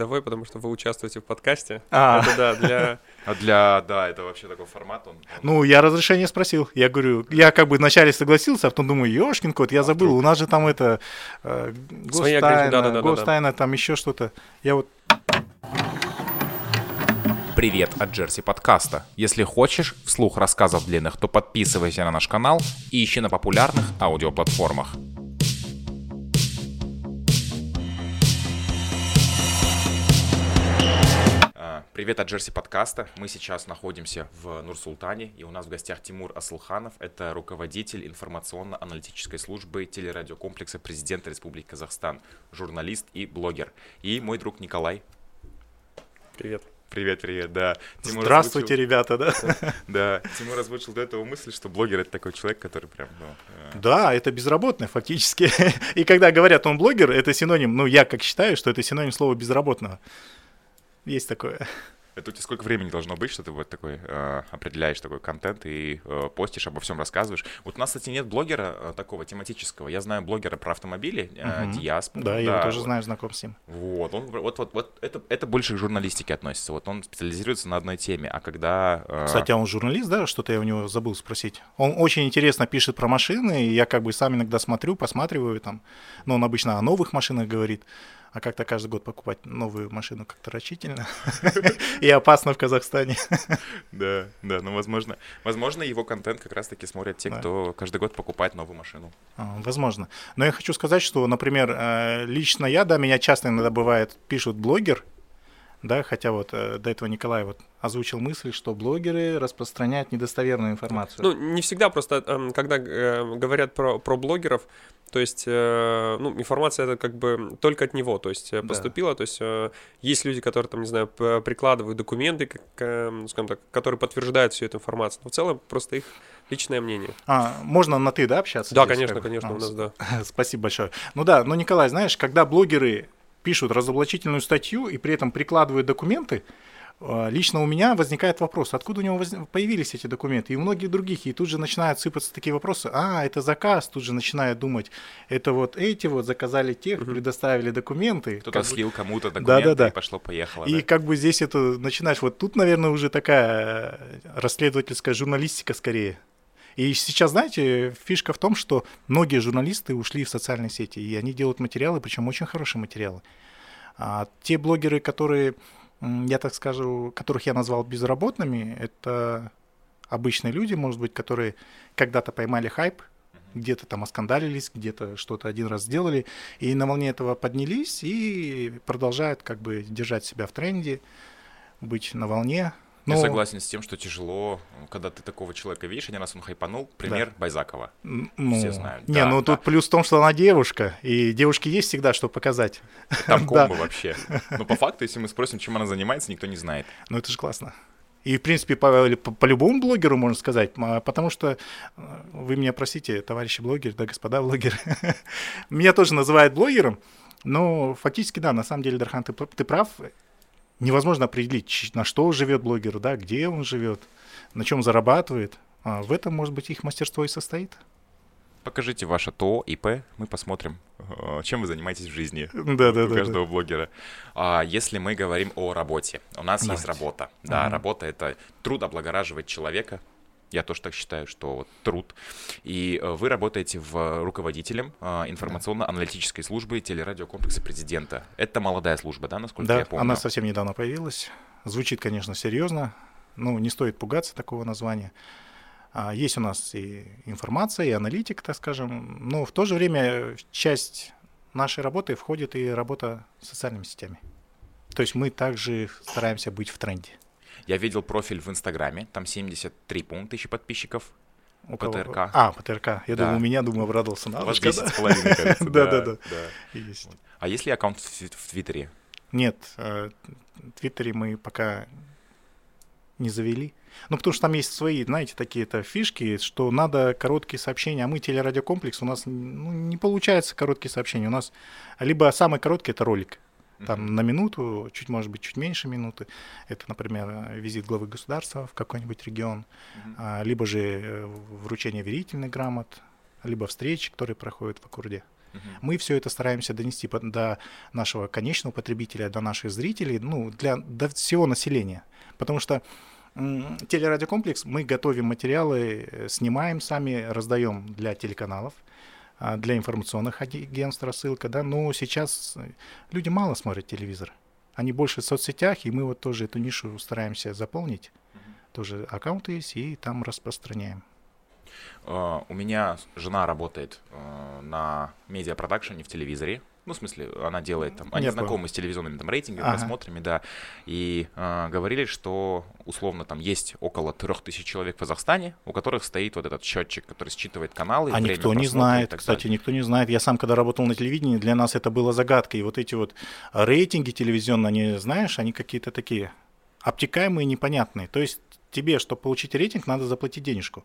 Давай, потому что вы участвуете в подкасте. А. Это да, для... А для, да, это вообще такой формат, он... он- Ну, я разрешение спросил. Я говорю, я как бы вначале согласился, а потом думаю, ёшкин кот, я забыл, у нас же там это э, гостайна, да-да-да-да-да. гостайна, там еще что-то. Я вот Привет от Джерси подкаста. Если хочешь вслух рассказов длинных, то подписывайся на наш канал и ищи на популярных аудиоплатформах. Привет от Джерси подкаста. Мы сейчас находимся в Нур-Султане, и у нас в гостях Тимур Асылханов. Это руководитель информационно-аналитической службы телерадиокомплекса президента Республики Казахстан, журналист и блогер. И мой друг Николай. Привет. Привет, привет, да. Тимур здравствуйте, озвучил- ребята, да? Да, Тимур озвучил до этого мысль, что блогер это такой человек, который прям, ну, э, Да, это безработный фактически. И когда говорят, он блогер, это синоним, ну, я как считаю, что это синоним слова безработного. Есть такое. это у тебя сколько времени должно быть, что ты вот такой э, определяешь такой контент и э, постишь, обо всем рассказываешь. Вот у нас, кстати, нет блогера э, такого тематического. Я знаю блогера про автомобили, э, Мгм. Диаспору. Да, я его тоже вот. знаю, знаком с ним. Вот, он, вот, вот, вот это, это больше к журналистике относится. Вот он специализируется на одной теме, а когда... э, Кстати, а он журналист, да? Что-то я у него забыл спросить. Он очень интересно пишет про машины, и я как бы сам иногда смотрю, посматриваю там. Но он обычно о новых машинах говорит. А как-то каждый год покупать новую машину как-то рачительно и опасно в Казахстане. Да, да, ну, возможно, возможно, его контент как раз-таки смотрят те, кто каждый год покупает новую машину. А, Возможно. Но я хочу сказать, что, например, э, лично я, да, меня часто иногда бывает пишут блогер, да, хотя вот э, до этого Николай вот озвучил мысль, что блогеры распространяют недостоверную информацию. Ну, не всегда просто, эм, когда э, говорят про, про блогеров, то есть, э, ну, информация это как бы только от него, то есть, э, Да. поступила, то есть, э, есть люди, которые, там, не знаю, прикладывают документы, как, э, скажем так, которые подтверждают всю эту информацию, но в целом просто их личное мнение. А, можно на ты, да, общаться? Да, здесь, конечно, как конечно, А, у нас, да. Спасибо большое. Ну да, ну, Николай, знаешь, когда блогеры пишут разоблачительную статью и при этом прикладывают документы, э, лично у меня возникает вопрос, откуда у него воз- появились эти документы, и у многих других, и тут же начинают сыпаться такие вопросы, а, это заказ, тут же начинают думать, это вот эти вот заказали тех, предоставили документы. Кто-то как бы- слил кому-то документы Да-да-да. и пошло-поехало. и да. как бы здесь это начинаешь, вот тут, наверное, уже такая э, расследовательская журналистика скорее. И сейчас, знаете, фишка в том, что многие журналисты ушли в социальные сети, и они делают материалы, причем очень хорошие материалы. А те блогеры, которые, я так скажу, которых я назвал безработными, это обычные люди, может быть, которые когда-то поймали хайп, где-то там оскандалились, где-то что-то один раз сделали, и на волне этого поднялись и продолжают как бы держать себя в тренде, быть на волне. Я Но, согласен с тем, что тяжело, когда ты такого человека видишь, один раз он хайпанул. Пример Байзакова. м, ну, все знают. Не, Да, ну да. тут плюс в том, что она девушка, и девушке есть всегда что показать. Там Да. комбо вообще. Но по факту, если мы спросим, чем она занимается, никто не знает. Ну это же классно. И, в принципе, по, по- по любому блогеру можно сказать, а, потому что, э, вы меня простите, товарищи блогеры, да, господа блогеры, меня тоже называют блогером, но фактически, да, на самом деле, Дархан, ты, ты прав, невозможно определить, на что живет блогер, да, где он живет, на чем зарабатывает. А в этом, может быть, их мастерство и состоит. Покажите ваше ТО, ИП, мы посмотрим, э, чем вы занимаетесь в жизни. Да, да, у да. каждого блогера. А если мы говорим о работе, у нас есть Давайте. работа. Да, Мгм. работа это труд облагораживать человека. Я тоже так считаю, что вот труд. И э, вы работаете в руководителем э, информационно-аналитической службы телерадиокомплекса президента. Это молодая служба, да, насколько Да, я помню? она совсем недавно появилась. Звучит, конечно, серьезно. Ну, не стоит пугаться такого названия. А, Есть у нас и информация, и аналитика, так скажем. Но в то же время часть нашей работы входит и работа с социальными сетями. То есть мы также стараемся быть в тренде. Я видел профиль в Инстаграме, там 73 пункта тысячи подписчиков. У кого- ПТРК. А, ПТРК. Я Да. думал, у меня, думаю, обрадовался. У вас Надушка, 10 с половиной, кажется. Да, да, да. да. Есть. А есть ли аккаунт в Твиттере? Нет, э, в Твиттере мы пока не завели. Ну, потому что там есть свои, знаете, такие-то фишки, что надо короткие сообщения, а мы телерадиокомплекс, у нас ну, не получается короткие сообщения. У нас либо самый короткий это ролик, там на минуту, чуть, может быть, чуть меньше минуты. Это, например, визит главы государства в какой-нибудь регион, а, либо же э, вручение верительных грамот, либо встречи, которые проходят в Аккурде. Мы все это стараемся донести до нашего конечного потребителя, до наших зрителей, ну, для до всего населения. Потому что телерадиокомплекс, мы готовим материалы, э, снимаем сами, раздаем для телеканалов, для информационных агентств рассылка, да, но сейчас э, люди мало смотрят телевизор. Они больше в соцсетях, и мы вот тоже эту нишу стараемся заполнить. Тоже аккаунты есть, и там распространяем. Uh, у меня жена работает uh, на медиапродакшене в телевизоре. Ну, в смысле, она делает там, они Нет, знакомы с телевизионными там рейтингами, ага. просмотрами, да. И э, говорили, что условно там есть около трех тысяч человек в Казахстане, у которых стоит вот этот счетчик, который считывает каналы. А никто не знает, кстати, далее. никто не знает. Я сам, когда работал на телевидении, для нас это было загадкой. И вот эти вот рейтинги телевизионные, они, знаешь, они какие-то такие обтекаемые, непонятные. То есть тебе, чтобы получить рейтинг, надо заплатить денежку.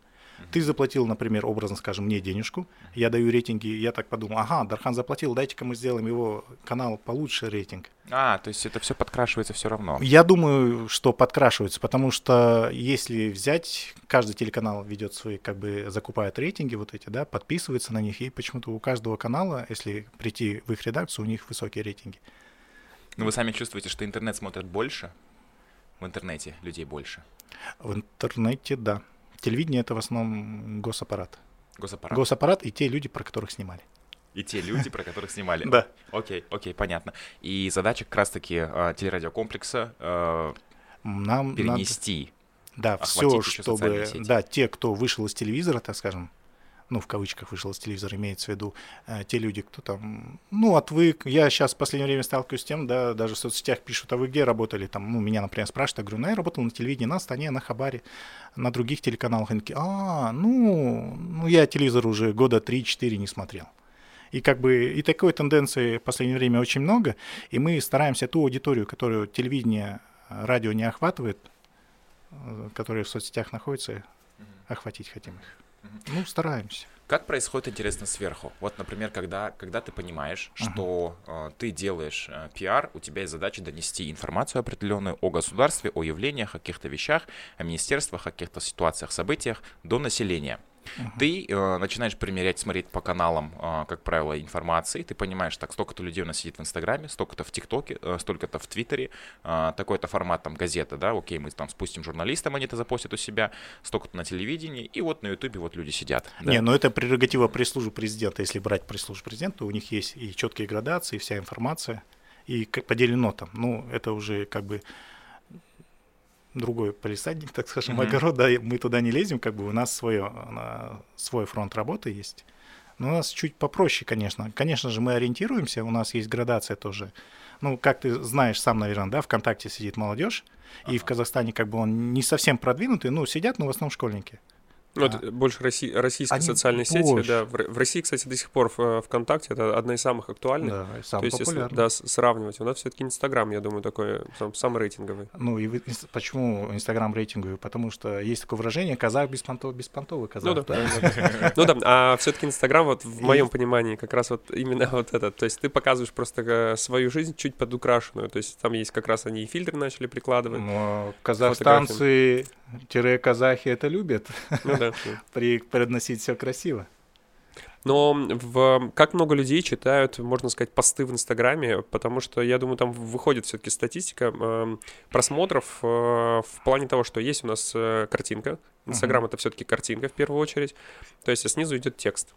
Ты заплатил, например, образно скажем, мне денежку, я даю рейтинги, я так подумал, ага, Дархан заплатил, дайте-ка мы сделаем его канал получше рейтинг. А, то есть это все подкрашивается все равно? Я думаю, что подкрашивается, потому что если взять, каждый телеканал ведет свои, как бы закупает рейтинги вот эти, да, подписывается на них, и почему-то у каждого канала, если прийти в их редакцию, у них высокие рейтинги. Но вы сами чувствуете, что интернет смотрят больше? В интернете людей больше? В интернете, да. Телевидение это в основном госаппарат. Госаппарат. Госаппарат и те люди, про которых снимали. И те люди, про которых снимали. Да. Окей, окей, понятно. И задача как раз-таки э, телерадиокомплекса э, Нам перенести. Да, все, чтобы, да, те, кто вышел из телевизора, так скажем, ну, в кавычках вышел из телевизора, имеется в виду э, те люди, кто там, ну, отвык. Я сейчас в последнее время сталкиваюсь с тем, да, даже в соцсетях пишут, а вы где работали? Там, ну, меня, например, спрашивают, я говорю, ну, я работал на телевидении, на Астане, на Хабаре, на других телеканалах. Они такие, а, ну, ну, я телевизор уже года 3-4 не смотрел. И как бы и такой тенденции в последнее время очень много, и мы стараемся ту аудиторию, которую телевидение, радио не охватывает, э, которые в соцсетях находятся, охватить хотим их. Ну, стараемся. Как происходит, интересно, сверху? Вот, например, когда, когда ты понимаешь, uh-huh. что э, ты делаешь э, пиар, у тебя есть задача донести информацию определенную о государстве, о явлениях, о каких-то вещах, о министерствах, о каких-то ситуациях, событиях до населения. Uh-huh. Ты э, начинаешь примерять, смотреть по каналам, э, как правило, информации. Ты понимаешь, так, столько-то людей у нас сидит в Инстаграме, столько-то в ТикТоке, э, столько-то в Твиттере, э, такой-то формат там газета, да, окей, мы там спустим журналистам, они это запостят у себя, столько-то на телевидении, и вот на Ютубе вот люди сидят. Да? Не, ну это прерогатива пресс-службы президента. Если брать пресс-службу президента, у них есть и четкие градации, и вся информация, и как поделено там. Ну, это уже как бы другой полисадник, так скажем, mm-hmm. огород, да, мы туда не лезем, как бы у нас свое, свой фронт работы есть. Но у нас чуть попроще, конечно. Конечно же, мы ориентируемся, у нас есть градация тоже. Ну, как ты знаешь сам, наверное, да, ВКонтакте сидит молодежь, ага. и в Казахстане как бы он не совсем продвинутый, ну, сидят, но в основном школьники. Ну, это больше Росси... российской Они социальной сети, больше. да. В, России, кстати, до сих пор в, ВКонтакте это одна из самых актуальных. Да, и самая То есть, если да, сравнивать, у нас все-таки Инстаграм, я думаю, такой сам, самый рейтинговый. Ну, и вы, почему Инстаграм рейтинговый? Потому что есть такое выражение казах беспонтовый, беспонтовый казах. Ну да, ну да, а все-таки Инстаграм, вот в моем понимании, как раз вот именно вот это. То есть ты показываешь просто э, свою жизнь чуть подукрашенную. То есть там есть как раз они и фильтры начали прикладывать. Но казахстанцы казахи это любят. Ну да. При, преподносить все красиво. Но в, как много людей читают, можно сказать, посты в Инстаграме, потому что, я думаю, там выходит все-таки статистика э, просмотров э, в плане того, что есть у нас э, картинка. Инстаграм uh-huh. это все-таки картинка в первую очередь. То есть а снизу идет текст.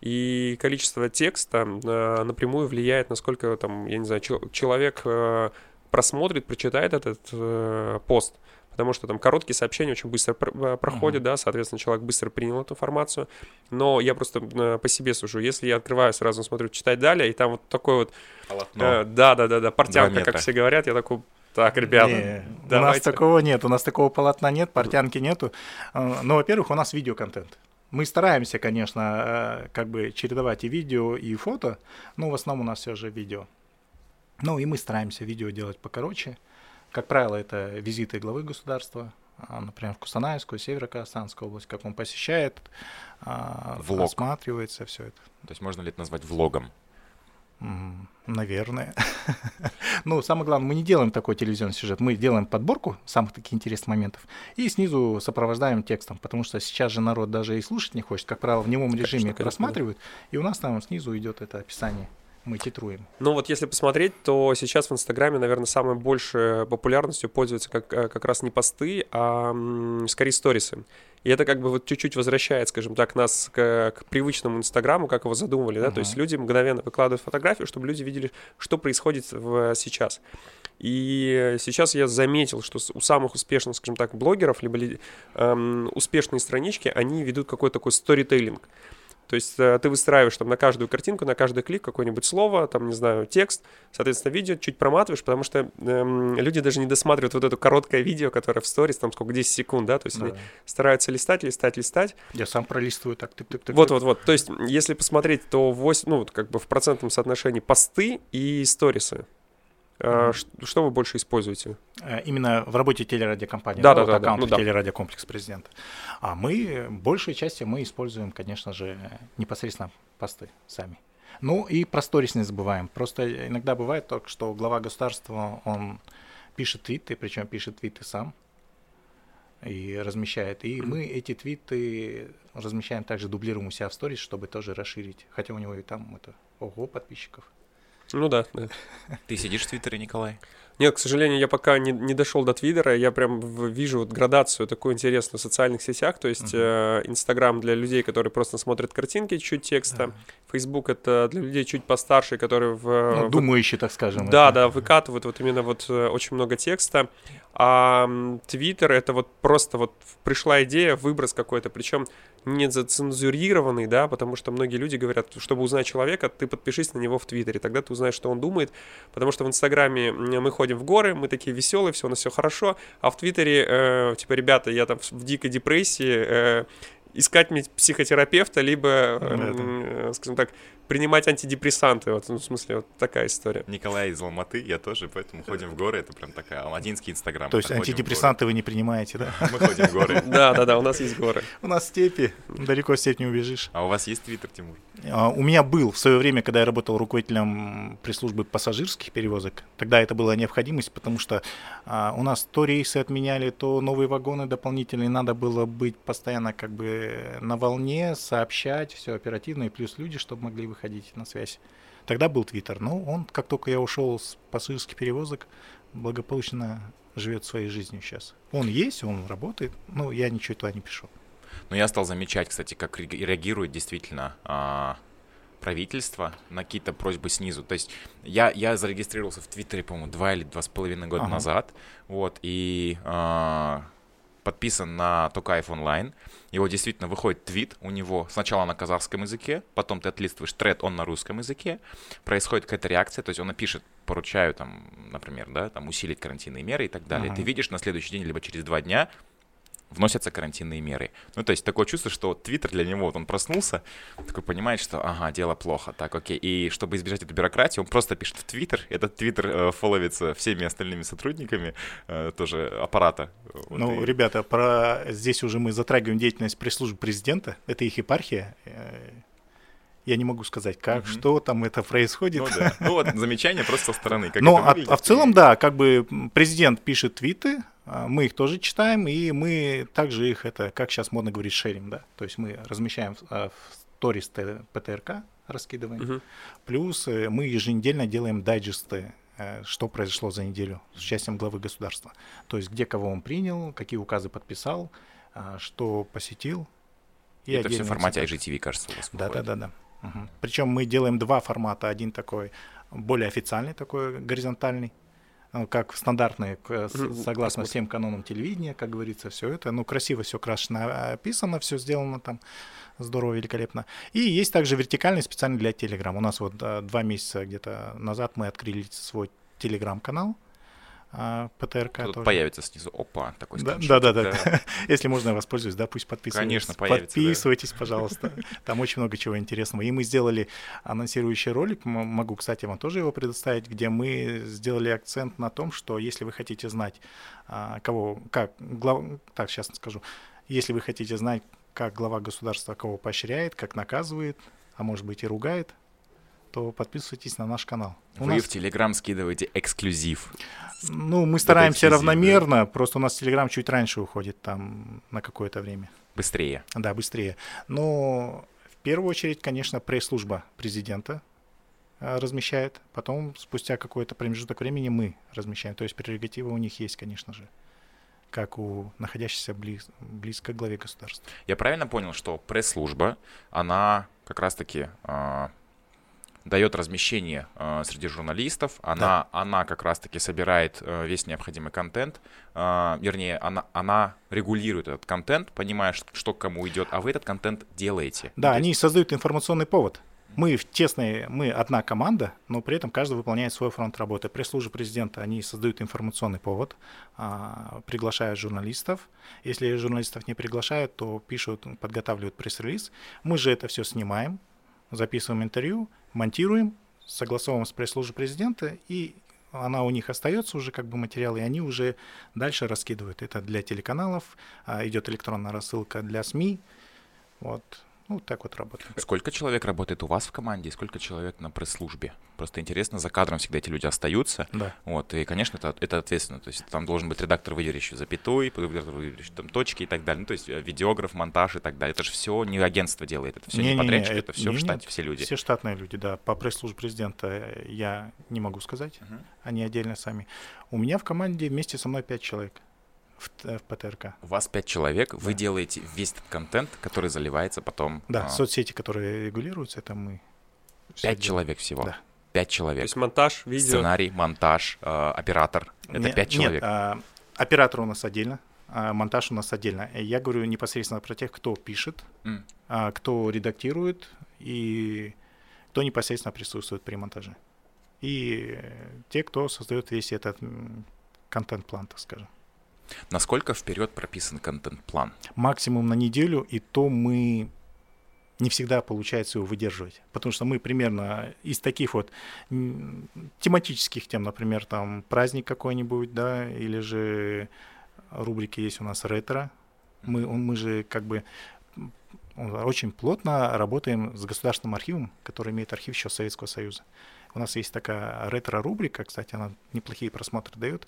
И количество текста э, напрямую влияет, насколько там, я не знаю, человек э, просмотрит, прочитает этот э, пост потому что там короткие сообщения очень быстро э, проходят, uh-huh. да, соответственно, человек быстро принял эту информацию. Но я просто э, по себе сужу. Если я открываю, сразу смотрю, читать далее, и там вот такой вот... Полотно. Э, да, да, да, да, портянка, как все говорят, я такой, так, ребята, не, давайте. У нас такого нет, у нас такого полотна нет, портянки нету. Э, но, во-первых, у нас видеоконтент. Мы стараемся, конечно, как бы чередовать и видео, и фото, но в основном у нас все же видео. Ну и мы стараемся видео делать покороче. Как правило, это визиты главы государства, а, например, в Кустанайскую, Северо-Казахстанскую область, как он посещает, а, Влог. осматривается все это. То есть можно ли это назвать влогом? Наверное. ну, самое главное, мы не делаем такой телевизионный сюжет. Мы делаем подборку самых таких интересных моментов и снизу сопровождаем текстом, потому что сейчас же народ даже и слушать не хочет. Как правило, в немом режиме конечно, просматривают, конечно. и у нас там снизу идет это описание мы титруем. Ну вот если посмотреть, то сейчас в Инстаграме, наверное, самой большей популярностью пользуются как, э, как раз не посты, а скорее сторисы. И это как бы вот чуть-чуть возвращает, скажем так, нас к, к привычному Инстаграму, как его задумывали, да, uh-huh. то есть люди мгновенно выкладывают фотографию, чтобы люди видели, что происходит в, сейчас. И сейчас я заметил, что у самых успешных, скажем так, блогеров, либо эм, успешные странички, они ведут какой-то такой сторителлинг. То есть э, ты выстраиваешь там на каждую картинку, на каждый клик какое-нибудь слово, там, не знаю, текст, соответственно, видео чуть проматываешь, потому что эм, люди даже не досматривают вот это короткое видео, которое в сторис, там сколько, 10 секунд, да, то есть да. они стараются листать, листать, листать. Я сам пролистываю так, тык, тык, тык. Вот-вот-вот, то есть если посмотреть, то 8, ну, как бы в процентном соотношении посты и сторисы. Mm-hmm. Что вы больше используете? Э, именно в работе телерадиокомпании, да, да, да, аккаунт да, ну, да. телерадиокомплекс президента. А мы, большей части мы используем, конечно же, непосредственно посты сами. Ну и про сторис не забываем. Просто иногда бывает так, что глава государства, он пишет твиты, причем пишет твиты сам и размещает. И мы эти твиты размещаем также, дублируем у себя в сторис, чтобы тоже расширить. Хотя у него и там это ого подписчиков. Ну да, да. Ты сидишь в Твиттере, Николай? Нет, к сожалению, я пока не, не дошел до Твиттера. Я прям вижу вот градацию такую интересную в социальных сетях. То есть Инстаграм uh-huh. э, для людей, которые просто смотрят картинки, чуть текста. Фейсбук uh-huh. это для людей чуть постарше, которые в... Ну, думающие, так скажем. Да, это. да, выкатывают вот именно вот э, очень много текста. А Твиттер это вот просто вот пришла идея, выброс какой-то, причем не зацензурированный, да, потому что многие люди говорят, чтобы узнать человека, ты подпишись на него в Твиттере, тогда ты узнаешь, что он думает, потому что в Инстаграме мы ходим в горы, мы такие веселые, все у нас все хорошо, а в Твиттере, э, типа, ребята, я там в дикой депрессии, э, искать мне психотерапевта, либо, э, скажем так, принимать антидепрессанты. Вот, ну, в смысле, вот такая история. Николай из Алматы, я тоже, поэтому ходим в горы. Это прям такая алматинский инстаграм. То есть антидепрессанты вы не принимаете, да? Мы ходим в горы. Да, да, да, у нас есть горы. У нас степи, далеко в степь не убежишь. А у вас есть твиттер, Тимур? А, у меня был в свое время, когда я работал руководителем пресс-службы пассажирских перевозок. Тогда это была необходимость, потому что а, у нас то рейсы отменяли, то новые вагоны дополнительные. Надо было быть постоянно как бы на волне, сообщать, все оперативно, и плюс люди, чтобы могли выходить на связь. Тогда был Твиттер, но он, как только я ушел с пассажирских перевозок, благополучно живет своей жизнью сейчас. Он есть, он работает, но я ничего туда не пишу. Но я стал замечать, кстати, как реагирует действительно а, правительство на какие-то просьбы снизу. То есть я, я зарегистрировался в Твиттере, по-моему, два или два с половиной года ага. назад, вот, и а, подписан на Токаев онлайн. Его действительно выходит твит, у него сначала на казахском языке, потом ты отлистываешь тред, он на русском языке, происходит какая-то реакция, то есть он напишет, поручаю там, например, да, там усилить карантинные меры и так далее. Uh-huh. Ты видишь на следующий день, либо через два дня вносятся карантинные меры. Ну, то есть такое чувство, что Твиттер для него, вот он проснулся, такой понимает, что, ага, дело плохо, так, окей. И чтобы избежать эту бюрократию, он просто пишет в Твиттер, этот Твиттер э, фолловится всеми остальными сотрудниками э, тоже аппарата. Ну, и... ребята, про здесь уже мы затрагиваем деятельность пресс-службы президента, это их епархия, э, я не могу сказать, как, mm-hmm. что там это происходит. Ну, да. ну вот замечание просто со стороны. Как ну, а, а в целом, да, как бы президент пишет твиты, а, мы их тоже читаем, и мы также их, это, как сейчас модно говорить, шерим, да, то есть мы размещаем в сторис ПТРК, раскидываем, угу. плюс э, мы еженедельно делаем дайджесты, э, что произошло за неделю с участием главы государства, то есть где кого он принял, какие указы подписал, а, что посетил. И это все в формате IGTV, кажется, у вас Да, да, да, да. Угу. Причем мы делаем два формата, один такой более официальный, такой горизонтальный, ну, как стандартные, согласно всем канонам телевидения, как говорится, все это. Ну, красиво все крашено, описано, все сделано там здорово, великолепно. И есть также вертикальный специально для Telegram. У нас вот два месяца где-то назад мы открыли свой Telegram-канал, а, ПТРК Тут тоже. появится снизу. Опа, такой да, да, да, да. Если можно, я воспользуюсь, да, пусть подписывайтесь. Конечно, появится. Подписывайтесь, да. пожалуйста. Там очень много чего интересного. И мы сделали анонсирующий ролик, могу, кстати, вам тоже его предоставить, где мы сделали акцент на том, что если вы хотите знать, а, кого, как, глав... так, сейчас скажу, если вы хотите знать, как глава государства кого поощряет, как наказывает, а может быть и ругает, то подписывайтесь на наш канал. У Вы нас... в Телеграм скидываете эксклюзив. Ну, мы стараемся равномерно, просто у нас Телеграм чуть раньше уходит там на какое-то время. Быстрее. Да, быстрее. Но в первую очередь, конечно, пресс-служба президента а, размещает, потом спустя какой-то промежуток времени мы размещаем. То есть прерогатива у них есть, конечно же как у находящихся близ, близко к главе государства. Я правильно понял, что пресс-служба, она как раз-таки э, дает размещение э, среди журналистов, она, да. она как раз-таки собирает э, весь необходимый контент, э, вернее, она, она регулирует этот контент, понимая, что к кому идет, а вы этот контент делаете. Да, они создают информационный повод. Мы в тесной, мы одна команда, но при этом каждый выполняет свой фронт работы. Пресс-служба президента, они создают информационный повод, а, приглашают журналистов. Если журналистов не приглашают, то пишут, подготавливают пресс-релиз. Мы же это все снимаем, записываем интервью, монтируем, согласовываем с пресс-службой президента, и она у них остается уже как бы материал, и они уже дальше раскидывают. Это для телеканалов, а, идет электронная рассылка для СМИ. Вот. Ну, так вот работаем. Сколько человек работает у вас в команде и сколько человек на пресс-службе? Просто интересно, за кадром всегда эти люди остаются. Да. Вот, и, конечно, это, это ответственно. То есть там должен быть редактор, выделяющий запятой, редактор, выделяющий там точки и так далее. Ну, то есть э, видеограф, монтаж и так далее. Это же все не агентство делает, это все не, не подрядчик, не, это, это все не, в штате, все люди. Все штатные люди, да. По пресс-службе президента я не могу сказать, uh-huh. они отдельно сами. У меня в команде вместе со мной пять человек в, в ПТРК. У вас пять человек, да. вы делаете весь этот контент, который заливается потом. Да, а... соцсети, которые регулируются, это мы. Пять человек всего. Да. Пять человек. То есть монтаж, видео. Сценарий, монтаж, э, оператор. Это пять человек. Нет, а, оператор у нас отдельно, а монтаж у нас отдельно. Я говорю непосредственно про тех, кто пишет, mm. кто редактирует и кто непосредственно присутствует при монтаже. И те, кто создает весь этот контент-план, так скажем. Насколько вперед прописан контент-план? Максимум на неделю, и то мы не всегда получается его выдерживать. Потому что мы примерно из таких вот тематических тем, например, там праздник какой-нибудь, да, или же рубрики есть у нас ретро. Мы, мы же как бы очень плотно работаем с государственным архивом, который имеет архив еще Советского Союза. У нас есть такая ретро-рубрика, кстати, она неплохие просмотры дает.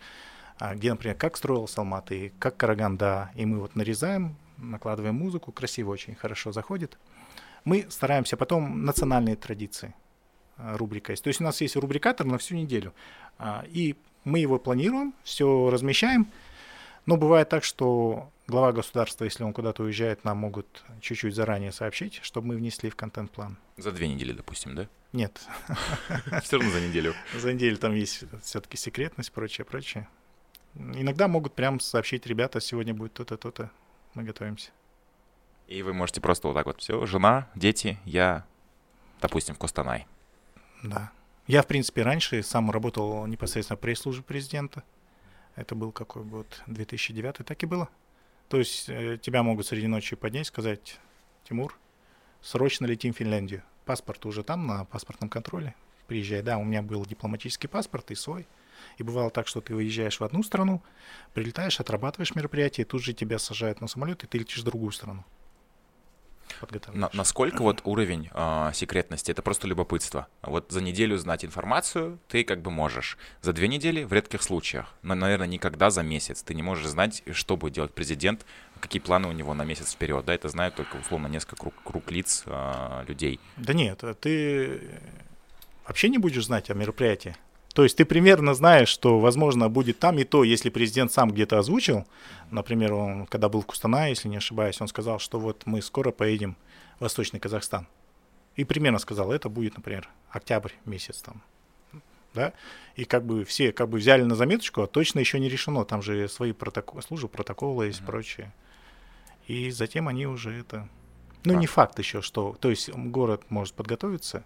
А, где, например, как строился Алматы, как Караганда, и мы вот нарезаем, накладываем музыку, красиво очень, хорошо заходит. Мы стараемся потом национальные традиции а, рубрика есть. То есть у нас есть рубрикатор на всю неделю, а, и мы его планируем, все размещаем, но бывает так, что глава государства, если он куда-то уезжает, нам могут чуть-чуть заранее сообщить, чтобы мы внесли в контент-план. За две недели, допустим, да? Нет. Все равно за неделю. За неделю там есть все-таки секретность, прочее, прочее. Иногда могут прям сообщить, ребята, сегодня будет то-то, то-то, мы готовимся. И вы можете просто вот так вот, все, жена, дети, я, допустим, в Костанай. Да. Я, в принципе, раньше сам работал непосредственно в пресс-службе президента. Это был какой год? 2009, так и было. То есть э, тебя могут среди ночи поднять, сказать, Тимур, срочно летим в Финляндию. Паспорт уже там, на паспортном контроле. Приезжай. Да, у меня был дипломатический паспорт и свой. И бывало так, что ты выезжаешь в одну страну, прилетаешь, отрабатываешь мероприятие, и тут же тебя сажают на самолет, и ты летишь в другую страну. На, насколько вот уровень э, секретности? Это просто любопытство. Вот за неделю знать информацию ты как бы можешь. За две недели в редких случаях. Но, наверное, никогда за месяц. Ты не можешь знать, что будет делать президент, какие планы у него на месяц вперед. Да, это знают только условно несколько круг, круг лиц э, людей. Да нет, ты вообще не будешь знать о мероприятии. То есть ты примерно знаешь, что, возможно, будет там и то, если президент сам где-то озвучил, например, он, когда был в Кустанае, если не ошибаюсь, он сказал, что вот мы скоро поедем в Восточный Казахстан. И примерно сказал, это будет, например, октябрь месяц там. Да? И как бы все как бы взяли на заметочку, а точно еще не решено. Там же свои протоколы, службы протоколы есть, mm-hmm. прочее. И затем они уже это... Ну, а. не факт еще, что... То есть город может подготовиться,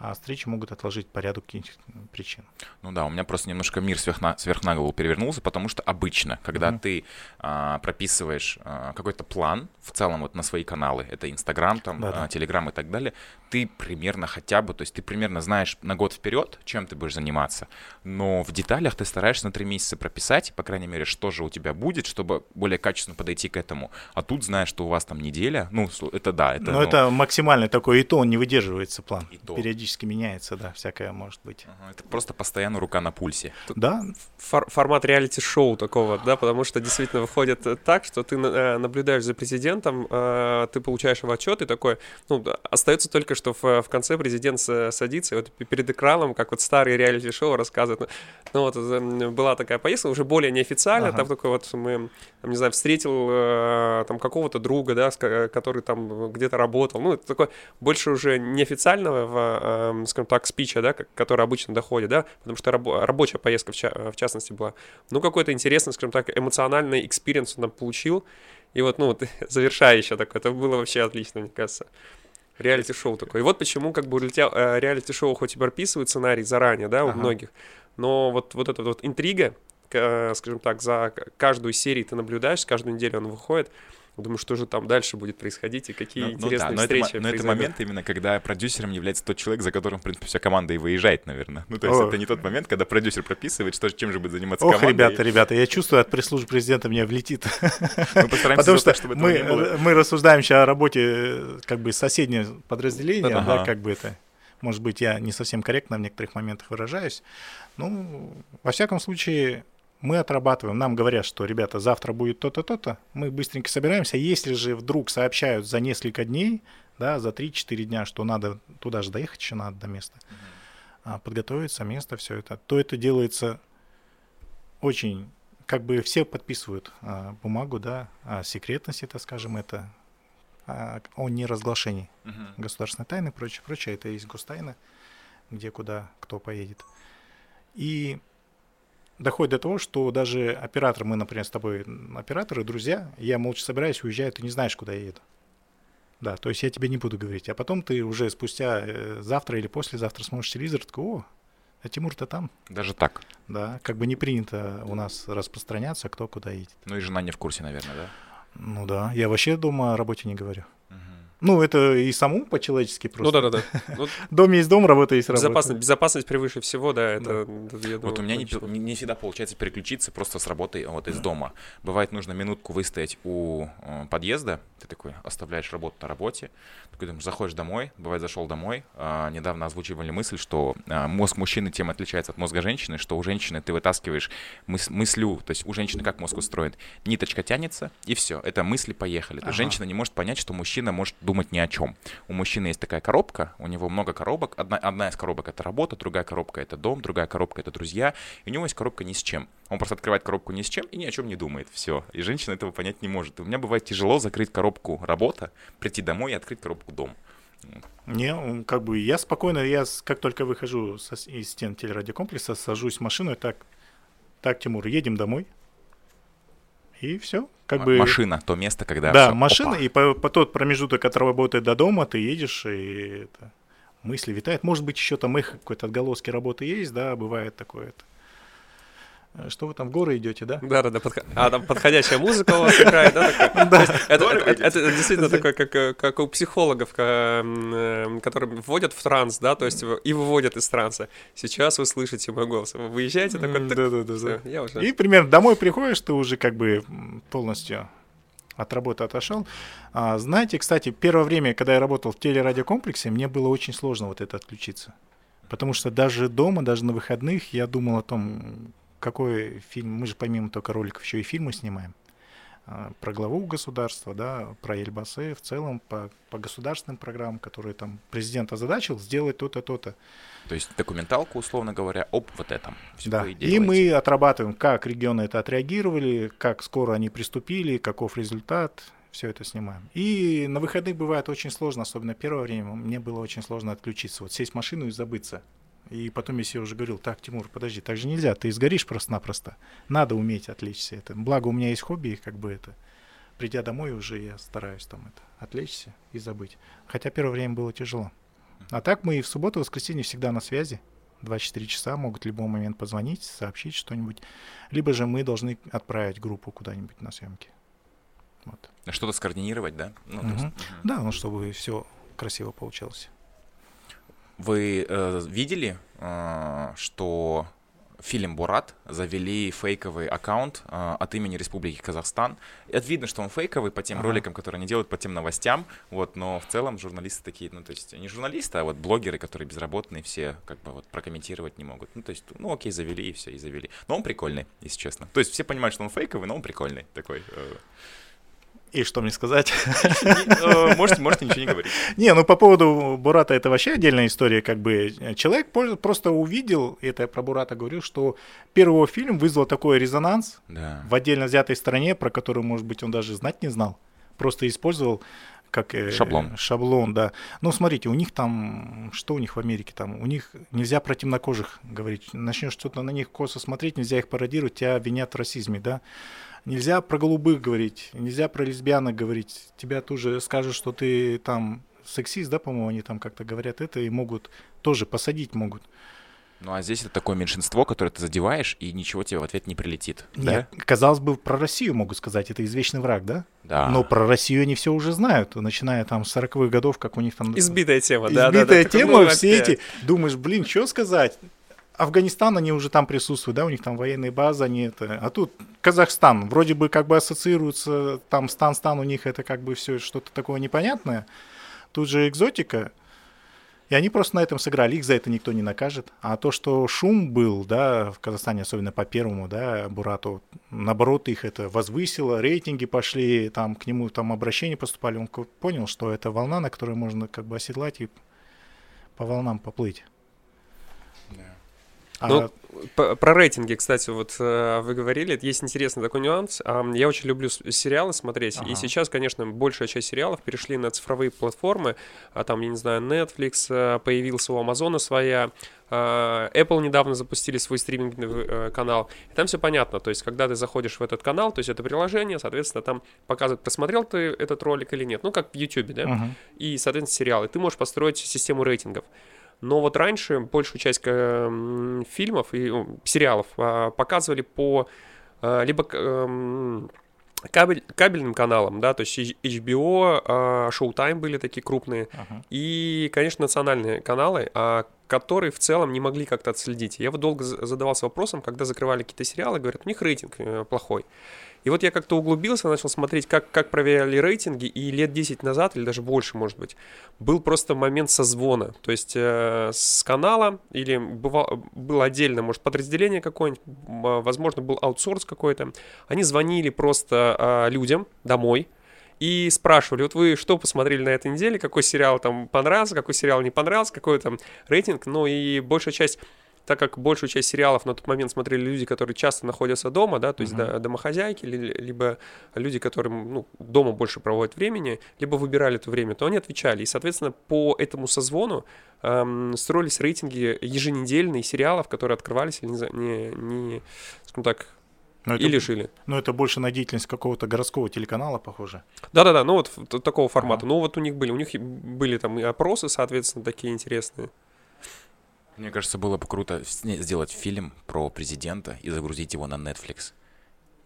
а встречи могут отложить по ряду каких-нибудь причин. Ну да, у меня просто немножко мир сверх на, сверх на голову перевернулся, потому что обычно, когда mm-hmm. ты а, прописываешь а, какой-то план в целом вот на свои каналы, это Инстаграм, там, а, Телеграм и так далее, ты примерно хотя бы, то есть ты примерно знаешь на год вперед, чем ты будешь заниматься, но в деталях ты стараешься на три месяца прописать, по крайней мере, что же у тебя будет, чтобы более качественно подойти к этому. А тут знаешь, что у вас там неделя, ну, это да. Это, но ну, это максимальный такой, и то он не выдерживается план. И то. Периодически периодически меняется, да, всякое может быть. Ага, это просто постоянно рука на пульсе. Да, Фор- формат реалити-шоу такого, да, потому что действительно выходит э, так, что ты э, наблюдаешь за президентом, э, ты получаешь его отчет и такой, ну, остается только, что в, в конце президент садится и вот пе- перед экраном, как вот старые реалити-шоу рассказывает, ну, ну, вот была такая поездка, уже более неофициально, Ага. там такой вот мы, там, не знаю, встретил э, там какого-то друга, да, который там где-то работал, ну, это такой больше уже неофициального, э, скажем так, спича, да, который обычно доходит, да, потому что рабо- рабочая поездка в, ча- в частности была. Ну, какой-то интересный, скажем так, эмоциональный experience он там получил. И вот, ну, вот, завершая еще такое, это было вообще отлично, мне кажется. Реалити-шоу такое. И вот почему, как бы, э, реалити-шоу хоть и прописывают сценарий заранее, да, у Ага. многих, но вот, вот эта вот интрига, э, скажем так, за каждую серию ты наблюдаешь, каждую неделю он выходит, Думаю, что же там дальше будет происходить и какие Ну, ну да, интересные но это, встречи но это произойдут. момент именно, когда продюсером является тот человек, за которым, в принципе, вся команда и выезжает, наверное. Ну, то есть О. это не тот момент, когда продюсер прописывает, что, чем же будет заниматься ох, команда. ребята, ребята, я чувствую, от пресс-службы президента мне влетит. Мы постараемся Потому что так, мы, не было. мы рассуждаем сейчас о работе э, как бы соседнего подразделения, Ага. да, как бы это, может быть, я не совсем корректно в некоторых моментах выражаюсь. Ну, во всяком случае, мы отрабатываем. Нам говорят, что, ребята, завтра будет то-то, то-то. Мы быстренько собираемся. Если же вдруг сообщают за несколько дней, да, за 3-4 дня, что надо туда же доехать, еще надо до места, а, подготовиться, место, все это, то это делается очень, как бы все подписывают а, бумагу, да, о секретности, так скажем, это а, о неразглашении Мгм. государственной тайны, прочее, прочее, это и есть гостайна, где, куда, кто поедет. И доходит до того, что даже оператор, мы, например, с тобой операторы, друзья, я молча собираюсь, уезжаю, ты не знаешь, куда я еду. Да, то есть я тебе не буду говорить. А потом ты уже спустя э, завтра или послезавтра смотришь телевизор, такой, о, а Тимур-то там. Даже так. Да, как бы не принято у нас распространяться, кто куда едет. Ну и жена не в курсе, наверное, да? Ну да, я вообще дома о работе не говорю. Мгм. Ну, это и саму по-человечески Ну просто. Ну, Дом есть дом, работа есть работа. безопасность, безопасность превыше всего, да, это, я Вот у меня не, не- не всегда получается переключиться просто с работы вот из дома. Бывает, нужно минутку выстоять у э, подъезда, ты такой оставляешь работу на работе, такой думаешь, заходишь домой, бывает, зашел домой, а, недавно озвучивали мысль, что а, мозг мужчины тем отличается от мозга женщины, что у женщины ты вытаскиваешь мыс- мыслю, то есть у женщины как мозг устроен, ниточка тянется, и все, это мысли поехали. То есть Ага. женщина не может понять, что мужчина может думать ни о чем. У мужчины есть такая коробка, у него много коробок. Одна, одна из коробок это работа, другая коробка это дом, другая коробка это друзья. И у него есть коробка ни с чем. Он просто открывает коробку ни с чем и ни о чем не думает. Все. И женщина этого понять не может. И у меня бывает тяжело закрыть коробку работа, прийти домой и открыть коробку дом. Не, как бы я спокойно, я как только выхожу со из стен телерадиокомплекса, сажусь в машину и так, так, Тимур, едем домой. И все. Как бы... Машина, то место, когда Да, всё, машина, опа. и по, по тот промежуток от работы до дома ты едешь, и это, мысли витают. Может быть, еще там их какой-то отголоски работы есть, да, бывает такое. Это. Э, Что вы там в горы идете, да? Да-да-да, подхо- а там подходящая музыка у вас играет, да? есть Это, действительно такое, как, э, у психологов, ка- м, э, которые вводят в транс, да, то есть и выводят из транса. Сейчас вы слышите мой голос. Вы выезжаете такой, да. я уже... И примерно домой приходишь, ты уже как бы полностью от работы отошел. А, знаете, кстати, первое время, когда я работал в телерадиокомплексе, мне было очень сложно вот это отключиться. Потому что даже дома, даже на выходных я думал о том, какой фильм, мы же помимо только роликов еще и фильмы снимаем. А, Про главу государства, да, про Эльбасы, в целом по, по государственным программам, которые там президент озадачил, сделать то-то, то-то. То есть документалку, условно говоря, об вот этом. Всё Да, и делаете. мы отрабатываем, как регионы это отреагировали, как скоро они приступили, каков результат, все это снимаем. И на выходных бывает очень сложно, особенно первое время, мне было очень сложно отключиться, вот сесть в машину и забыться. И потом я себе уже говорил, так, Тимур, подожди, так же нельзя, ты сгоришь просто-напросто. Надо уметь отвлечься. Это. Благо у меня есть хобби, как бы это. Придя домой уже я стараюсь там это отвлечься и забыть. Хотя первое время было тяжело. А так мы и в субботу, и воскресенье всегда на связи. 24 часа могут в любой момент позвонить, сообщить что-нибудь. Либо же мы должны отправить группу куда-нибудь на съемки. Вот. Что-то скоординировать, да? Ну, то есть. Да, ну чтобы все красиво получалось. Вы э, видели, э, что фильм «Бурат» завели фейковый аккаунт э, от имени Республики Казахстан. Это видно, что он фейковый по тем ага. роликам, которые они делают, по тем новостям, вот, но в целом журналисты такие, ну, то есть не журналисты, а вот блогеры, которые безработные, все как бы вот прокомментировать не могут. Ну, то есть, ну, окей, завели и все, и завели. Но он прикольный, если честно. То есть все понимают, что он фейковый, но он прикольный такой. Э, и что мне сказать? Э, можете, можете ничего не говорить. Не, ну по поводу Бурата это вообще отдельная история. Как бы человек просто увидел, это я про Бурата говорю, что первый фильм вызвал такой резонанс да. в отдельно взятой стране, про которую, может быть, он даже знать не знал. Просто использовал как э, шаблон. Шаблон, да. Ну, смотрите, у них там, что у них в Америке там? У них нельзя про темнокожих говорить. Начнешь что-то на них косо смотреть, нельзя их пародировать, тебя обвинят в расизме, да. Нельзя про голубых говорить, нельзя про лесбиянок говорить. Тебя тоже скажут, что ты там сексист, да, по-моему, они там как-то говорят это, и могут тоже посадить могут. Ну а здесь это такое меньшинство, которое ты задеваешь, и ничего тебе в ответ не прилетит. Нет, да? казалось бы, про Россию могут сказать, это извечный враг, да? Да. Но про Россию они все уже знают, начиная там с 40-х годов, как у них там... Избитая тема, да. Избитая да, тема, все эти... Думаешь, блин, что сказать? Афганистан, они уже там присутствуют, да, у них там военные базы, они это... А тут Казахстан, вроде бы как бы ассоциируется, там стан-стан у них это как бы все что-то такое непонятное. Тут же экзотика, и они просто на этом сыграли, их за это никто не накажет. А то, что шум был, да, в Казахстане, особенно по первому, да, Бурату, наоборот, их это возвысило, рейтинги пошли, там к нему там обращения поступали, он понял, что это волна, на которой можно как бы оседлать и по волнам поплыть. А... Ну, про рейтинги, кстати, вот э, вы говорили, есть интересный такой нюанс. Я очень люблю сериалы смотреть, ага. и сейчас, конечно, большая часть сериалов перешли на цифровые платформы. А там, я не знаю, Netflix, э, появился у Амазона своя, э, Apple недавно запустили свой стриминговый канал. И там все понятно. То есть, когда ты заходишь в этот канал, то есть это приложение, соответственно, там показывает, посмотрел ты этот ролик или нет. Ну, как в YouTube, да? Uh-huh. И, соответственно, сериалы. Ты можешь построить систему рейтингов. Но вот раньше большую часть э, фильмов и сериалов а, показывали по а, либо эм, кабель, кабельным каналам, да, то есть HBO, а, Showtime были такие крупные, uh-huh. и, конечно, национальные каналы, которые в целом не могли как-то отследить. Я вот долго задавался вопросом, когда закрывали какие-то сериалы, говорят, у них рейтинг э, плохой. И вот я как-то углубился, начал смотреть, как, как проверяли рейтинги, и лет 10 назад, или даже больше, может быть, был просто момент созвона. То есть э, с канала, или бывал, было отдельно, может, подразделение какое-нибудь, возможно, был аутсорс какой-то. Они звонили просто э, людям домой, и спрашивали, вот вы что посмотрели на этой неделе, какой сериал там понравился, какой сериал не понравился, какой там рейтинг, ну и большая часть так как большую часть сериалов на тот момент смотрели люди, которые часто находятся дома, да, то есть uh-huh. домохозяйки, либо люди, которые ну, дома больше проводят времени, либо выбирали это время, то они отвечали. И, соответственно, по этому созвону эм, строились рейтинги еженедельные сериалов, которые открывались или не, не скажем так, но это, или шили. Но это больше на деятельность какого-то городского телеканала, похоже. Да-да-да, ну вот такого формата. Ага. Ну вот у них были, у них были там и опросы, соответственно, такие интересные. Мне кажется, было бы круто сделать фильм про президента и загрузить его на Netflix.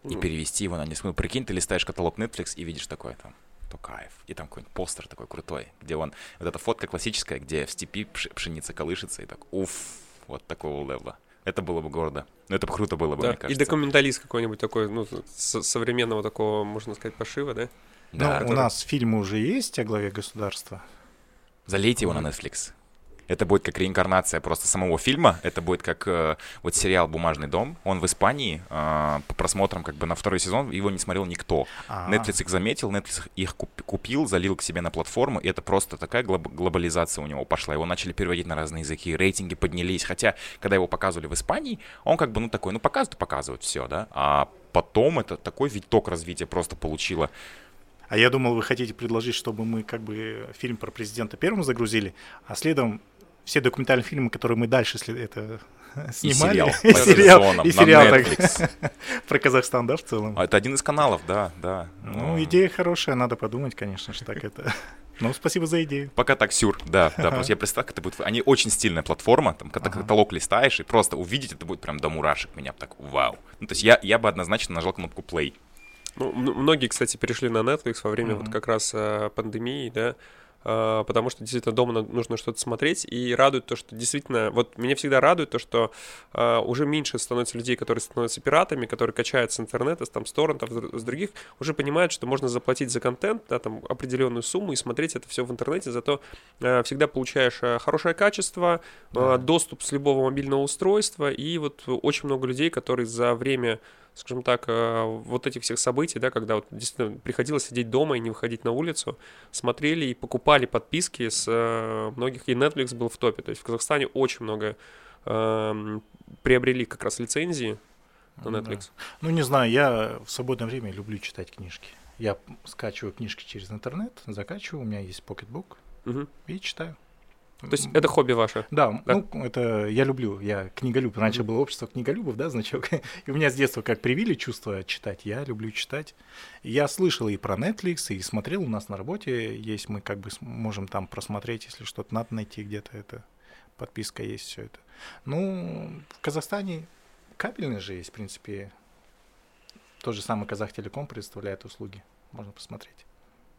И перевести его на несколько. Ну, прикинь, ты листаешь каталог Netflix и видишь такое там то кайф. И там какой-нибудь постер такой крутой, где он... Вот эта фотка классическая, где в степи пшеница колышется, и так, уф, вот такого левела. Это было бы гордо. Ну, это бы круто было бы, да. мне кажется. И документалист какой-нибудь такой, ну, современного такого, можно сказать, пошива, да? Да. Ну, который... у нас фильмы уже есть о главе государства. Залейте его на Netflix это будет как реинкарнация просто самого фильма, это будет как э, вот сериал «Бумажный дом», он в Испании, э, по просмотрам как бы на второй сезон, его не смотрел никто. А-а-а. Netflix их заметил, Netflix их купил, залил к себе на платформу, и это просто такая глоб- глобализация у него пошла, его начали переводить на разные языки, рейтинги поднялись, хотя, когда его показывали в Испании, он как бы, ну, такой, ну, показывают, показывают, все, да, а потом это такой виток развития просто получило. А я думал, вы хотите предложить, чтобы мы как бы фильм про президента первым загрузили, а следом все документальные фильмы, которые мы дальше это снимали. И сериал, и сериал, и сериал про Казахстан, да, в целом. А это один из каналов, да, да. Ну, идея хорошая, надо подумать, конечно же, так это. Ну, спасибо за идею. Пока так сюр, да, да, просто я представляю, как это будет. Они очень стильная платформа, там, когда ага. каталог листаешь, и просто увидеть это будет прям до мурашек меня так, вау. Ну, то есть я, я бы однозначно нажал кнопку play. Ну, многие, кстати, перешли на Netflix во время mm-hmm. вот как раз а, пандемии, да, потому что действительно дома нужно что-то смотреть, и радует то, что действительно, вот меня всегда радует то, что а, уже меньше становится людей, которые становятся пиратами, которые качают с интернета, там, с торрентов, с других, уже понимают, что можно заплатить за контент, да, там, определенную сумму и смотреть это все в интернете, зато а, всегда получаешь хорошее качество, да. доступ с любого мобильного устройства, и вот очень много людей, которые за время скажем так, э, вот этих всех событий, да, когда вот действительно приходилось сидеть дома и не выходить на улицу, смотрели и покупали подписки с э, многих, и Netflix был в топе, то есть в Казахстане очень много э, приобрели как раз лицензии на Netflix. Да. Ну, не знаю, я в свободное время люблю читать книжки. Я скачиваю книжки через интернет, закачиваю, у меня есть покетбук угу. и читаю. То есть это хобби ваше? Да, да, ну, это я люблю, я книголюб. Раньше mm-hmm. было общество книголюбов, да, значок. И у меня с детства как привили чувство читать, я люблю читать. Я слышал и про Netflix, и смотрел у нас на работе, есть мы как бы можем там просмотреть, если что-то надо найти где-то, это подписка есть, все это. Ну, в Казахстане кабельный же есть, в принципе. Тот же самый Казахтелеком предоставляет услуги, можно посмотреть.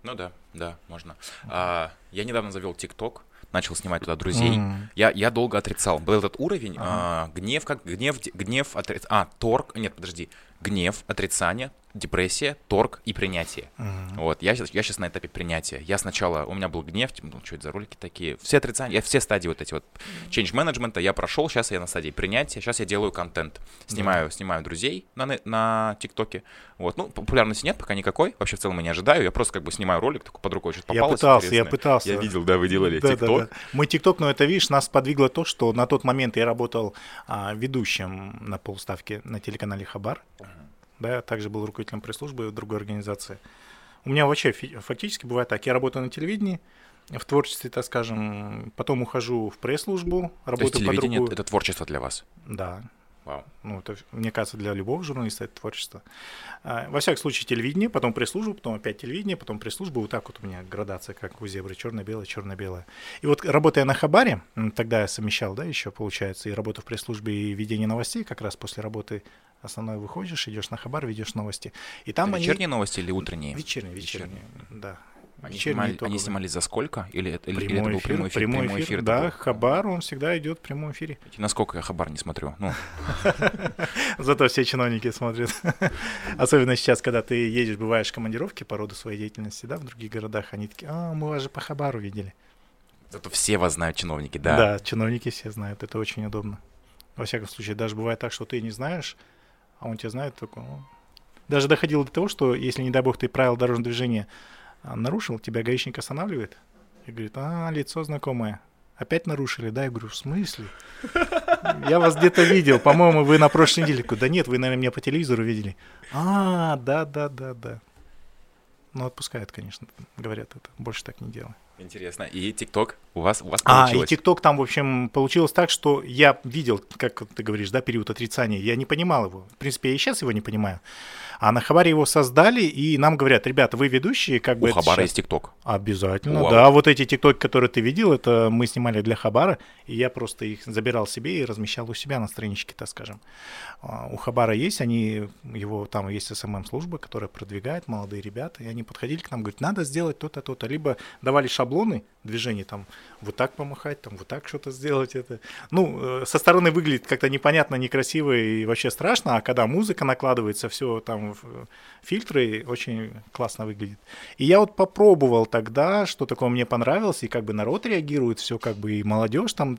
Ну да, да, можно. А, я недавно завел ТикТок начал снимать туда друзей. Mm. Я, я долго отрицал. Был этот уровень, uh-huh. а, гнев, как гнев, гнев, отри... а, торг, нет, подожди, гнев, отрицание, депрессия, торг и принятие. Uh-huh. Вот, я, я сейчас на этапе принятия. Я сначала, у меня был гнев, типа, ну, что это за ролики такие, все отрицания, я все стадии вот эти вот change менеджмента я прошел, сейчас я на стадии принятия, сейчас я делаю контент, снимаю, uh-huh. снимаю друзей на, на ТикТоке, вот, ну, популярности нет пока никакой, вообще в целом я не ожидаю, я просто как бы снимаю ролик, такой под рукой что-то попалось. Я пытался, интересное. я пытался. Я видел, да, вы делали да, ТикТок. Да, да. Мы ТикТок, но это, видишь, нас подвигло то, что на тот момент я работал а, ведущим на полставке на телеканале Хабар, да, также был руководителем пресс-службы другой организации. У меня вообще фактически бывает так, я работаю на телевидении, в творчестве, так скажем, потом ухожу в пресс-службу, работаю То есть телевидение по другую... это творчество для вас? Да. Вау. Ну, это, мне кажется, для любого журналиста это творчество. А, во всяком случае, телевидение, потом пресс-служба, потом опять телевидение, потом пресс-служба. Вот так вот у меня градация, как у зебры, черно-белое, черно-белое. И вот работая на Хабаре, тогда я совмещал, да, еще получается, и работу в пресс-службе, и ведение новостей, как раз после работы основной выходишь, идешь на Хабар, ведешь новости. И там это они... вечерние новости или утренние? Вечерние, вечерние, вечерние. да. Они снимали, они снимали за сколько? Или, это, прямой или это был прямой эфир? Прямой, прямой эфир, да. Был? Хабар, он всегда идет в прямом эфире. Насколько я Хабар не смотрю? Ну. Зато все чиновники смотрят. Особенно сейчас, когда ты едешь, бываешь в командировке по роду своей деятельности, да, в других городах, они такие, а, мы вас же по Хабару видели. Зато все вас знают, чиновники, да? Да, чиновники все знают, это очень удобно. Во всяком случае, даже бывает так, что ты не знаешь, а он тебя знает только... Даже доходило до того, что если, не дай бог, ты правила дорожного движения нарушил, тебя гаишник останавливает и говорит, а, лицо знакомое. Опять нарушили, да? Я говорю, в смысле? Я вас где-то видел, по-моему, вы на прошлой неделе. Да нет, вы, наверное, меня по телевизору видели. А, да, да, да, да. Ну, отпускают, конечно, говорят это. Больше так не делай. Интересно. И ТикТок у вас, у вас получилось? А, и ТикТок там, в общем, получилось так, что я видел, как ты говоришь, да, период отрицания. Я не понимал его. В принципе, я и сейчас его не понимаю. А на Хабаре его создали, и нам говорят, ребята, вы ведущие, как бы... У Хабара есть ТикТок. Обязательно, Вау. да. Вот эти ТикТоки, которые ты видел, это мы снимали для Хабара, и я просто их забирал себе и размещал у себя на страничке, так скажем. А, у Хабара есть, они, его, там есть СММ-служба, которая продвигает, молодые ребята, и они подходили к нам, говорят, надо сделать то-то, то-то. Либо давали шаблоны движений, там, вот так помахать, там, вот так что-то сделать. Это. Ну, э, со стороны выглядит как-то непонятно, некрасиво и вообще страшно, а когда музыка накладывается, все там фильтры, очень классно выглядит. И я вот попробовал тогда, что такое мне понравилось, и как бы народ реагирует, все как бы и молодежь там,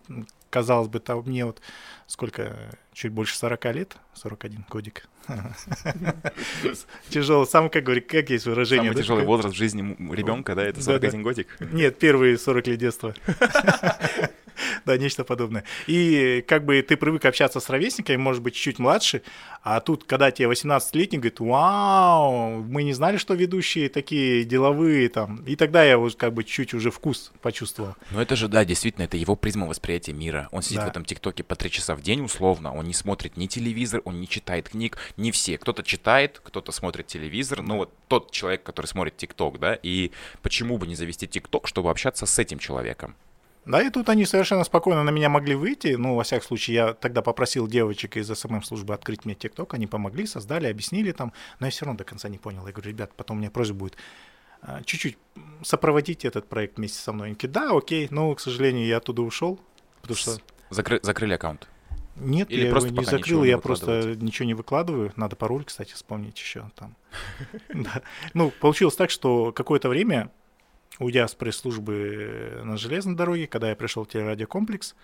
казалось бы, там мне вот сколько, чуть больше 40 лет, 41 годик. Тяжелый, сам, как говорит, как есть выражение. Самый тяжелый возраст в жизни ребенка, да, это 41 годик? Нет, первые 40 лет детства. да, нечто подобное. И как бы ты привык общаться с ровесниками, может быть, чуть младше, а тут, когда тебе 18-летний, говорит, вау, мы не знали, что ведущие такие деловые там. И тогда я вот как бы чуть уже вкус почувствовал. Ну это же, да, действительно, это его призма восприятия мира. Он сидит да. в этом ТикТоке по три часа в день условно, он не смотрит ни телевизор, он не читает книг, не все. Кто-то читает, кто-то смотрит телевизор, ну вот тот человек, который смотрит ТикТок, да, и почему бы не завести ТикТок, чтобы общаться с этим человеком? Да, и тут они совершенно спокойно на меня могли выйти. Ну, во всяком случае, я тогда попросил девочек из СММ-службы открыть мне ТикТок. Они помогли, создали, объяснили там. Но я все равно до конца не понял. Я говорю, ребят, потом у меня просьба будет. а, чуть-чуть сопроводить этот проект вместе со мной. Они такие, да, окей, но, к сожалению, я оттуда ушел, потому что... Закры- закрыли аккаунт? Нет, Или я просто его не закрыл, не я просто ничего не выкладываю. Надо пароль, кстати, вспомнить еще там. Ну, получилось так, что какое-то время, уйдя с пресс-службы на железной дороге, когда я пришел в телерадиокомплекс,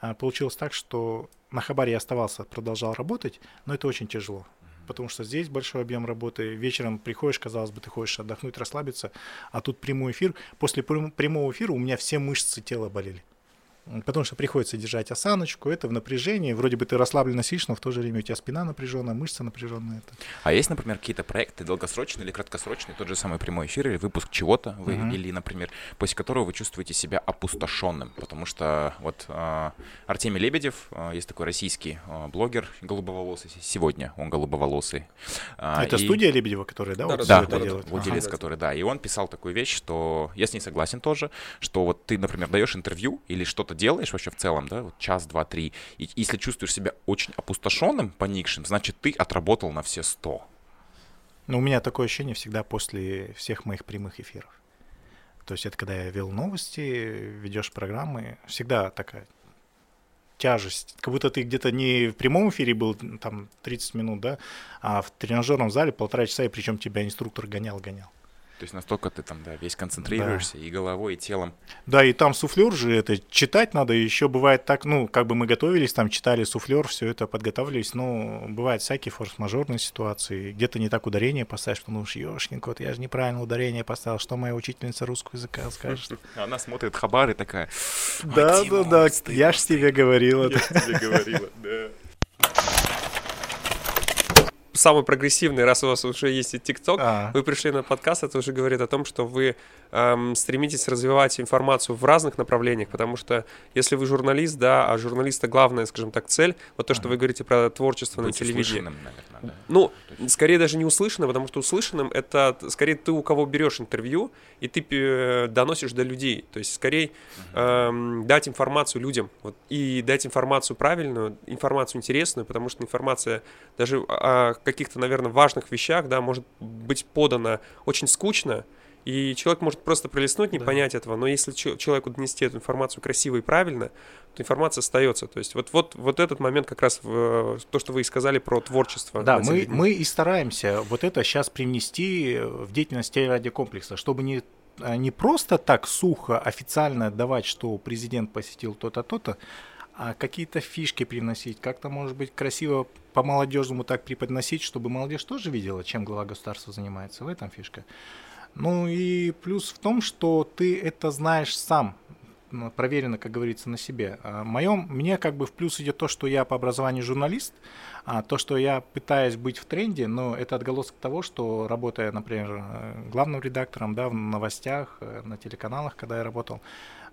а, получилось так, что на Хабаре я оставался, продолжал работать, но это очень тяжело. Потому что здесь большой объем работы. Вечером приходишь, казалось бы, ты хочешь отдохнуть, расслабиться, а тут прямой эфир. После прям- прямого эфира у меня все мышцы тела болели. Потому что приходится держать осаночку, это в напряжении. Вроде бы ты расслабленно сидишь, но в то же время у тебя спина напряженная, мышцы напряженные. Это. А есть, например, какие-то проекты долгосрочные или краткосрочные, тот же самый прямой эфир или выпуск чего-то, вы, Мгм. или, например, после которого вы чувствуете себя опустошенным, потому что вот а, Артемий Лебедев, а, есть такой российский а, блогер голубоволосый, сегодня он голубоволосый. А, это и- студия Лебедева, которая, да, Да, вот Да, это вот, делает? владелец, Ага. который, да. И он писал такую вещь, что я с ней согласен тоже, что вот ты, например, даешь интервью или что-то делаешь вообще в целом, да, вот час, два, три, и если чувствуешь себя очень опустошенным, поникшим, значит, ты отработал на все сто. Но у меня такое ощущение всегда после всех моих прямых эфиров. То есть это когда я вел новости, ведешь программы, всегда такая тяжесть. Как будто ты где-то не в прямом эфире был там 30 минут, да, а в тренажерном зале полтора часа, и причем тебя инструктор гонял-гонял. То есть настолько ты там, да, весь концентрируешься и головой, и телом. Да, и там суфлер же это читать надо. Еще бывает так, ну, как бы мы готовились, там читали суфлер, все это подготавливались, но бывают всякие форс-мажорные ситуации. Где-то не так ударение поставишь, что ну уж ешкин кот, я же неправильно ударение поставил, что моя учительница русского языка скажет. Она смотрит хабар и такая, Да, да, да, я ж тебе говорил это. тебе говорила, да. Самый прогрессивный, раз у вас уже есть и ТикТок, А. вы пришли на подкаст, это уже говорит о том, что вы эм, стремитесь развивать информацию в разных направлениях, потому что если вы журналист, да, а журналиста главная, скажем так, цель, вот то, что вы говорите про творчество на Быть телевидении. услышанным, наверное, да. Ну, скорее даже не услышанным, потому что услышанным это скорее ты у кого берешь интервью и ты э, доносишь до людей. То есть скорее эм, дать информацию людям вот, и дать информацию правильную, информацию интересную, потому что информация даже о каких-то, наверное, важных вещах, да, может быть подана очень скучно, и человек может просто пролистнуть, не Да. понять этого, но если чел- человеку донести эту информацию красиво и правильно, информация остается. То есть вот, вот, вот этот момент как раз в, то, что вы и сказали про творчество. Да, мы, мы и стараемся вот это сейчас привнести в деятельность телерадиокомплекса, чтобы не, а, не просто так сухо официально давать, что президент посетил то-то, то-то, а какие-то фишки привносить, как-то, может быть, красиво по-молодежному так преподносить, чтобы молодежь тоже видела, чем глава государства занимается. В этом фишка. Ну и плюс в том, что ты это знаешь сам, проверено, как говорится, на себе. А моем, мне как бы в плюс идет то, что я по образованию журналист, а то, что я пытаюсь быть в тренде, но это отголосок того, что работая, например, э, главным редактором, да, в новостях, э, на телеканалах, когда я работал,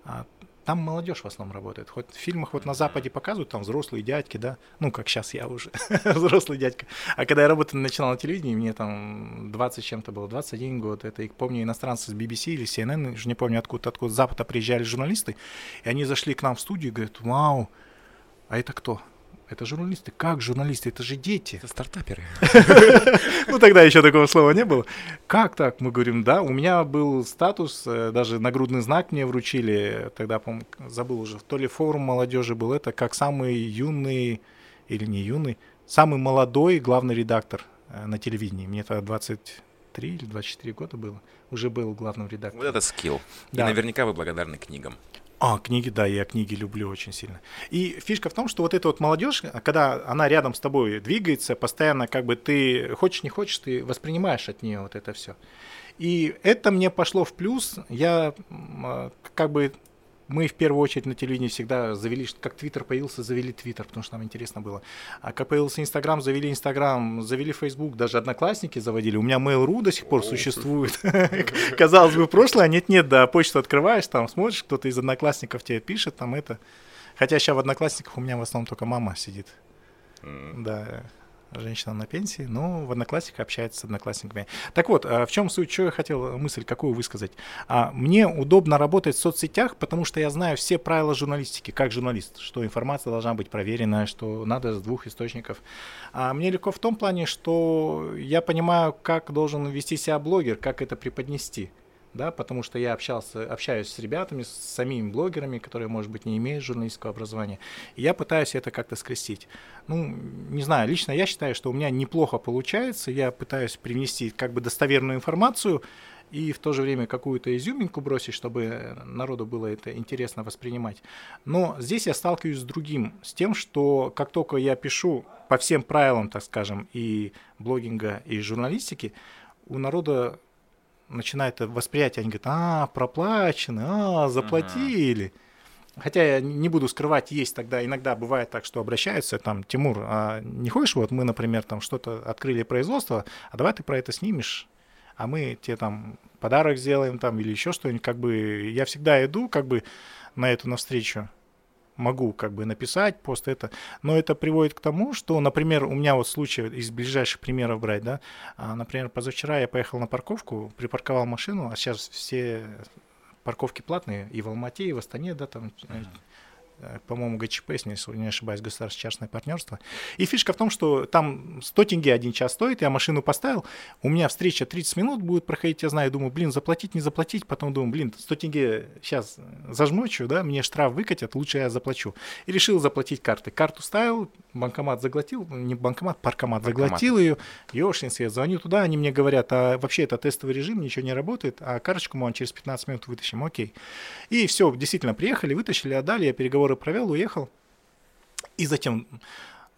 а, там молодежь в основном работает. Хоть в фильмах вот на Западе показывают, там взрослые дядьки, да, ну, как сейчас я уже, взрослый дядька. А когда я работал, начинал на телевидении, мне там 20 с чем-то было, 21 год, это, и помню, иностранцы с BBC или CNN, уже не помню откуда, откуда с Запада приезжали журналисты, и они зашли к нам в студию и говорят, вау, а это кто? Это журналисты. Как журналисты? Это же дети. Это стартаперы. Ну, тогда еще такого слова не было. Как так? Мы говорим, да. У меня был статус, э, даже нагрудный знак мне вручили. Тогда, по забыл уже, то ли форум молодежи был это, как самый юный, или не юный, самый молодой главный редактор э, на телевидении. Мне тогда 23 или 24 года было. Уже был главным Вот редактором. это скилл. И Да. наверняка вы благодарны книгам. А, книги, да, я книги люблю очень сильно. И фишка в том, что вот эта вот молодежь, когда она рядом с тобой двигается, постоянно как бы ты хочешь не хочешь, ты воспринимаешь от нее вот это все. И это мне пошло в плюс. Я а, как бы мы в первую очередь на телевидении всегда завели, как Твиттер появился, завели Твиттер, потому что нам интересно было. А как появился Инстаграм, завели Инстаграм, завели Фейсбук, даже Одноклассники заводили. У меня Mail.ru до сих пор существует. Казалось бы, прошлое, а нет-нет, да, почту открываешь, там смотришь, кто-то из Одноклассников тебе пишет, там это. Хотя сейчас в Одноклассниках у меня в основном только мама сидит. Да. Женщина на пенсии, но в Одноклассниках общается с одноклассниками. Так вот, а в чем суть, что я хотел мысль какую высказать? А, мне удобно работать в соцсетях, потому что я знаю все правила журналистики, как журналист, что информация должна быть проверена, что надо с двух источников. А мне легко в том плане, что я понимаю, как должен вести себя блогер, как это преподнести да, потому что я общался, общаюсь с ребятами, с самими блогерами, которые, может быть, не имеют журналистского образования, и я пытаюсь это как-то скрестить. Ну, не знаю, лично я считаю, что у меня неплохо получается, я пытаюсь привнести как бы достоверную информацию и в то же время какую-то изюминку бросить, чтобы народу было это интересно воспринимать. Но здесь я сталкиваюсь с другим, с тем, что как только я пишу по всем правилам, так скажем, и блогинга, и журналистики, у народа начинает восприятие, они говорят, а, проплачены, а, заплатили. Ага. Хотя я не буду скрывать, есть тогда, иногда бывает так, что обращаются, там, Тимур, а не хочешь, вот мы, например, там что-то открыли производство, а давай ты про это снимешь, а мы тебе там подарок сделаем там или еще что-нибудь, как бы я всегда иду как бы на эту навстречу, могу как бы написать пост это, но это приводит к тому, что, например, у меня вот случай из ближайших примеров брать, да, а, например, позавчера я поехал на парковку, припарковал машину, а сейчас все парковки платные и в Алмате, и в Астане, да, там по-моему, ГЧП, если не ошибаюсь, государственно-частное партнерство. И фишка в том, что там 100 тенге один час стоит, я машину поставил, у меня встреча 30 минут будет проходить, я знаю, думаю, блин, заплатить, не заплатить, потом думаю, блин, 100 тенге сейчас зажмочу, да, мне штраф выкатят, лучше я заплачу. И решил заплатить карты. Карту ставил, банкомат заглотил, не банкомат, паркомат, паркомат. заглотил ее, ёшкин свет, звоню туда, они мне говорят, а вообще это тестовый режим, ничего не работает, а карточку мы вам через 15 минут вытащим, окей. И все, действительно, приехали, вытащили, отдали, я переговоры переговоры провел, уехал. И затем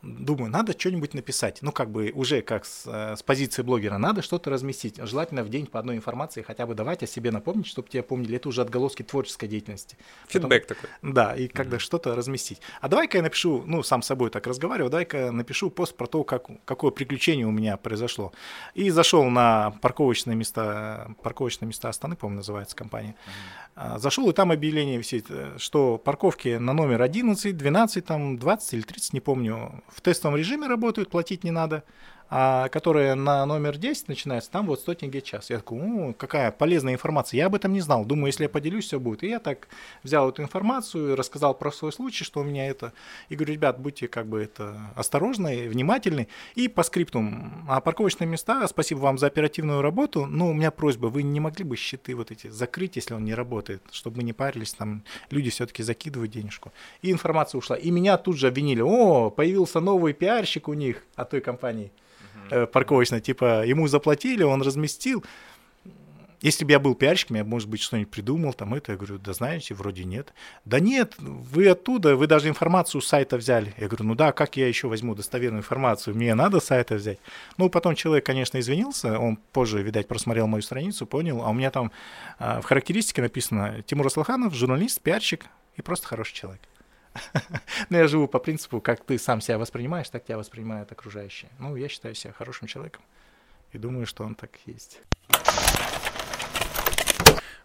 думаю, надо что-нибудь написать. Ну, как бы уже как с, э, с позиции блогера, надо что-то разместить. Желательно в день по одной информации хотя бы давать о себе напомнить, чтобы тебя помнили. Это уже отголоски творческой деятельности. Фидбэк Потом, такой. Да, и когда mm-hmm. что-то разместить. А давай-ка я напишу, ну, сам с собой так разговариваю, давай-ка напишу пост про то, как, какое приключение у меня произошло. И зашел на парковочные места, парковочные места Астаны, по-моему, называется компания. Mm-hmm. Зашел, и там объявление висит, э, что парковки на номер 11, 12, там, 20 или 30, не помню, в тестовом режиме работают, платить не надо, а которые на номер 10 начинается, там вот 100 тенге час. Я такой, ну, какая полезная информация. Я об этом не знал. Думаю, если я поделюсь, все будет. И я так взял эту информацию, рассказал про свой случай, что у меня это. И говорю, ребят, будьте как бы это осторожны, внимательны. И по скрипту, а парковочные места, спасибо вам за оперативную работу, но у меня просьба, вы не могли бы щиты вот эти закрыть, если он не работает, чтобы мы не парились, там люди все-таки закидывают денежку. И информация ушла. И меня тут же обвинили, о, появился новый пиарщик у них от той компании э, парковочной, типа ему заплатили, он разместил. Если бы я был пиарщиком, я, может быть, что-нибудь придумал, там это, я говорю, да знаете, вроде нет. Да нет, вы оттуда, вы даже информацию с сайта взяли. Я говорю, ну да, как я еще возьму достоверную информацию, мне надо с сайта взять. Ну, потом человек, конечно, извинился, он позже, видать, просмотрел мою страницу, понял, а у меня там а, в характеристике написано Тимур Аслаханов, журналист, пиарщик и просто хороший человек. Но я живу по принципу, как ты сам себя воспринимаешь, так тебя воспринимают окружающие. Ну, я считаю себя хорошим человеком и думаю, что он так есть.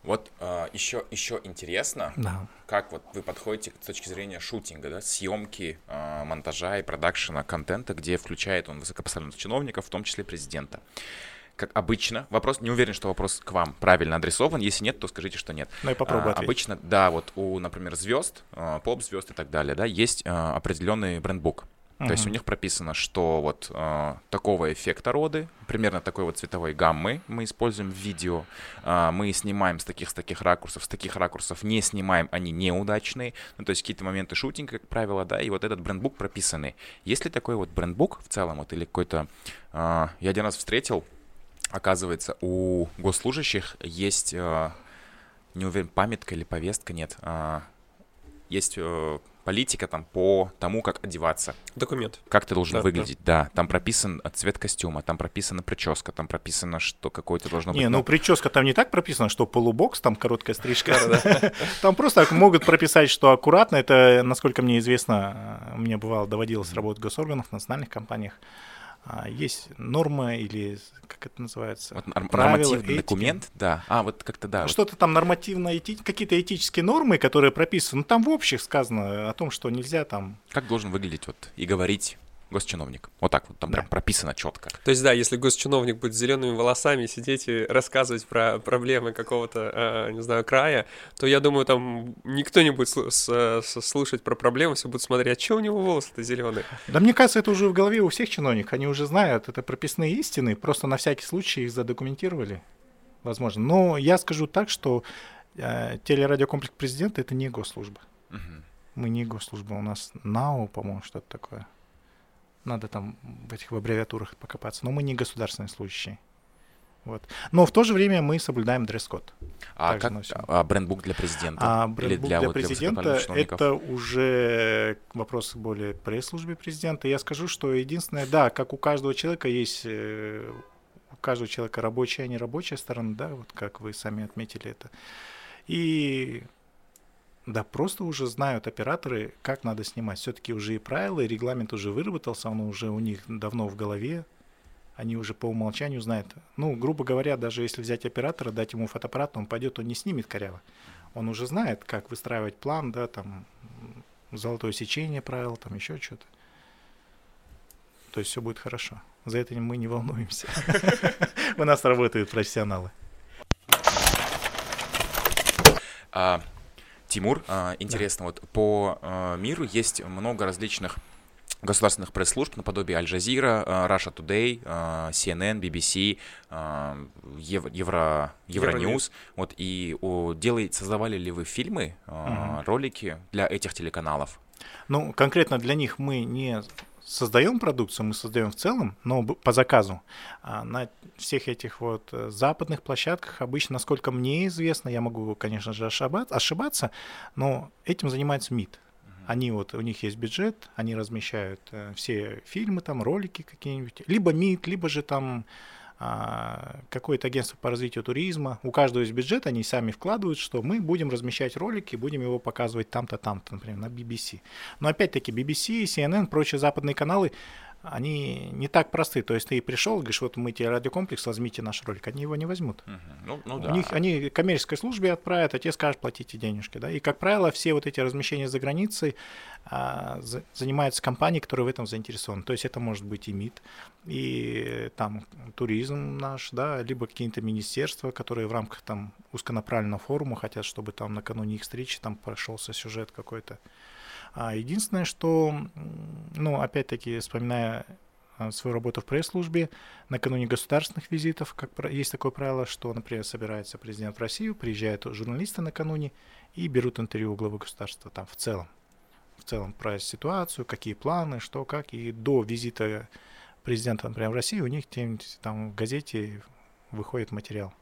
Вот э, еще, еще интересно, да. как вот вы подходите с точки зрения шутинга, да, съемки, э, монтажа и продакшена контента, где включает он высокопоставленных чиновников, в том числе президента как обычно, вопрос, не уверен, что вопрос к вам правильно адресован, если нет, то скажите, что нет. Ну и попробуй а, Обычно, да, вот у, например, звезд, а, поп-звезд и так далее, да, есть а, определенный брендбук. Uh-huh. То есть у них прописано, что вот э, такого эффекта роды, примерно такой вот цветовой гаммы мы используем в видео. Э, мы снимаем с таких, с таких ракурсов, с таких ракурсов не снимаем, они неудачные. Ну, то есть какие-то моменты шутинга, как правило, да, и вот этот брендбук прописанный. Есть ли такой вот брендбук в целом, вот или какой-то... Э, я один раз встретил оказывается, у госслужащих есть, э, не уверен, памятка или повестка, нет, а, есть э, политика там по тому, как одеваться. Документ. Как ты должен да, выглядеть, да. да. Там прописан цвет костюма, там прописана прическа, там прописано, что какой-то должно быть... Не, ну прическа там не так прописана, что полубокс, там короткая стрижка. Там просто могут прописать, что аккуратно. Это, насколько мне известно, мне бывало доводилось работать в госорганах, в национальных компаниях. А, есть норма или как это называется? Вот правила, нормативный этики. документ, да. А, вот как-то да. Что-то там нормативно, эти, какие-то этические нормы, которые прописаны. Ну, там в общих сказано о том, что нельзя там... Как должен выглядеть вот и говорить госчиновник. Вот так вот там Да. прям прописано четко. То есть, да, если госчиновник будет с зелеными волосами сидеть и рассказывать про проблемы какого-то, э, не знаю, края, то я думаю, там никто не будет слу- с- с- слушать про проблемы, все будут смотреть, а что у него волосы-то зеленые? Да мне кажется, это уже в голове у всех чиновников. Они уже знают, это прописные истины, просто на всякий случай их задокументировали. Возможно. Но я скажу так, что э, телерадиокомплекс президента это не госслужба. Мгм. Мы не госслужба, у нас НАО, по-моему, что-то такое. Надо там в этих аббревиатурах покопаться. Но мы не государственные служащие. Вот. Но в то же время мы соблюдаем дресс-код. А Также как носим. а, брендбук для президента? А брендбук для, вот президента это уже вопрос более пресс-службе президента. Я скажу, что единственное, да, как у каждого человека есть э, у каждого человека рабочая и нерабочая сторона, да, вот как вы сами отметили это. И да, просто уже знают операторы, как надо снимать. Все-таки уже и правила, и регламент уже выработался, он уже у них давно в голове. Они уже по умолчанию знают. Ну, грубо говоря, даже если взять оператора, дать ему фотоаппарат, он пойдет, он не снимет коряво. Он уже знает, как выстраивать план, да, там, золотое сечение правил, там еще что-то. То есть все будет хорошо. За это мы не волнуемся. У нас работают профессионалы. Тимур, а, интересно, вот по а, миру есть много различных государственных пресс-служб наподобие Аль-Джазира, Russia Today, CNN, BBC, а, Ев- Евро, Евроньюз. Вот и о, делай, создавали ли вы фильмы, Мгм. ролики для этих телеканалов? Ну, конкретно для них мы не создаем продукцию, мы создаем в целом, но по заказу. А на всех этих вот э, западных площадках обычно, насколько мне известно, я могу, конечно же, ошиба- ошибаться, но этим занимается МИД. Они вот, у них есть бюджет, они размещают э, все фильмы, там, ролики какие-нибудь. Либо МИД, либо же там какое-то агентство по развитию туризма. У каждого есть бюджет, они сами вкладывают, что мы будем размещать ролики, будем его показывать там-то, там-то, например, на BBC. Но опять-таки BBC, CNN, прочие западные каналы, они не так просты. То есть ты пришел, говоришь, вот мы тебе радиокомплекс, возьмите наш ролик. Они его не возьмут. Мгм. Ну, ну У да. них, они коммерческой службе отправят, а те скажут, платите денежки. Да? И, как правило, все вот эти размещения за границей а, за- занимаются компании, которые в этом заинтересованы. То есть это может быть и МИД, и там туризм наш, да, либо какие-то министерства, которые в рамках там узконаправленного форума хотят, чтобы там накануне их встречи там прошелся сюжет какой-то. А единственное, что, ну, опять-таки, вспоминая а, свою работу в пресс-службе, накануне государственных визитов, как есть такое правило, что, например, собирается президент в Россию, приезжают журналисты накануне и берут интервью у главы государства там в целом. В целом про ситуацию, какие планы, что, как. И до визита президента, например, в Россию у них где-нибудь там в газете выходит материал.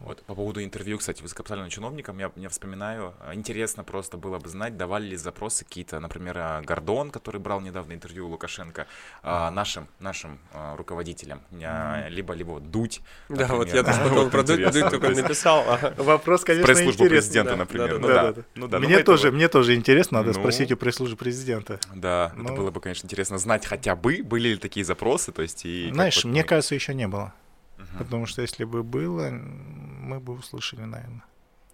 Вот по поводу интервью, кстати, высокопоставленным чиновникам, я, я вспоминаю, интересно просто было бы знать, давали ли запросы какие-то, например, а, Гордон, который брал недавно интервью у Лукашенко, а, нашим, нашим а, руководителям, либо, либо вот Дудь. Да, вот например, я тоже вот про Дудь интересно. Дудь только написал. Вопрос, конечно, интересный. президента, например. мне, тоже, мне тоже интересно, надо Ну. спросить у пресс-службы президента. Да, это Ну. было бы, конечно, интересно знать хотя бы, были ли такие запросы, то есть и... Знаешь, мне кажется, еще не было. Мгм. Потому что если бы было, мы бы услышали, наверное.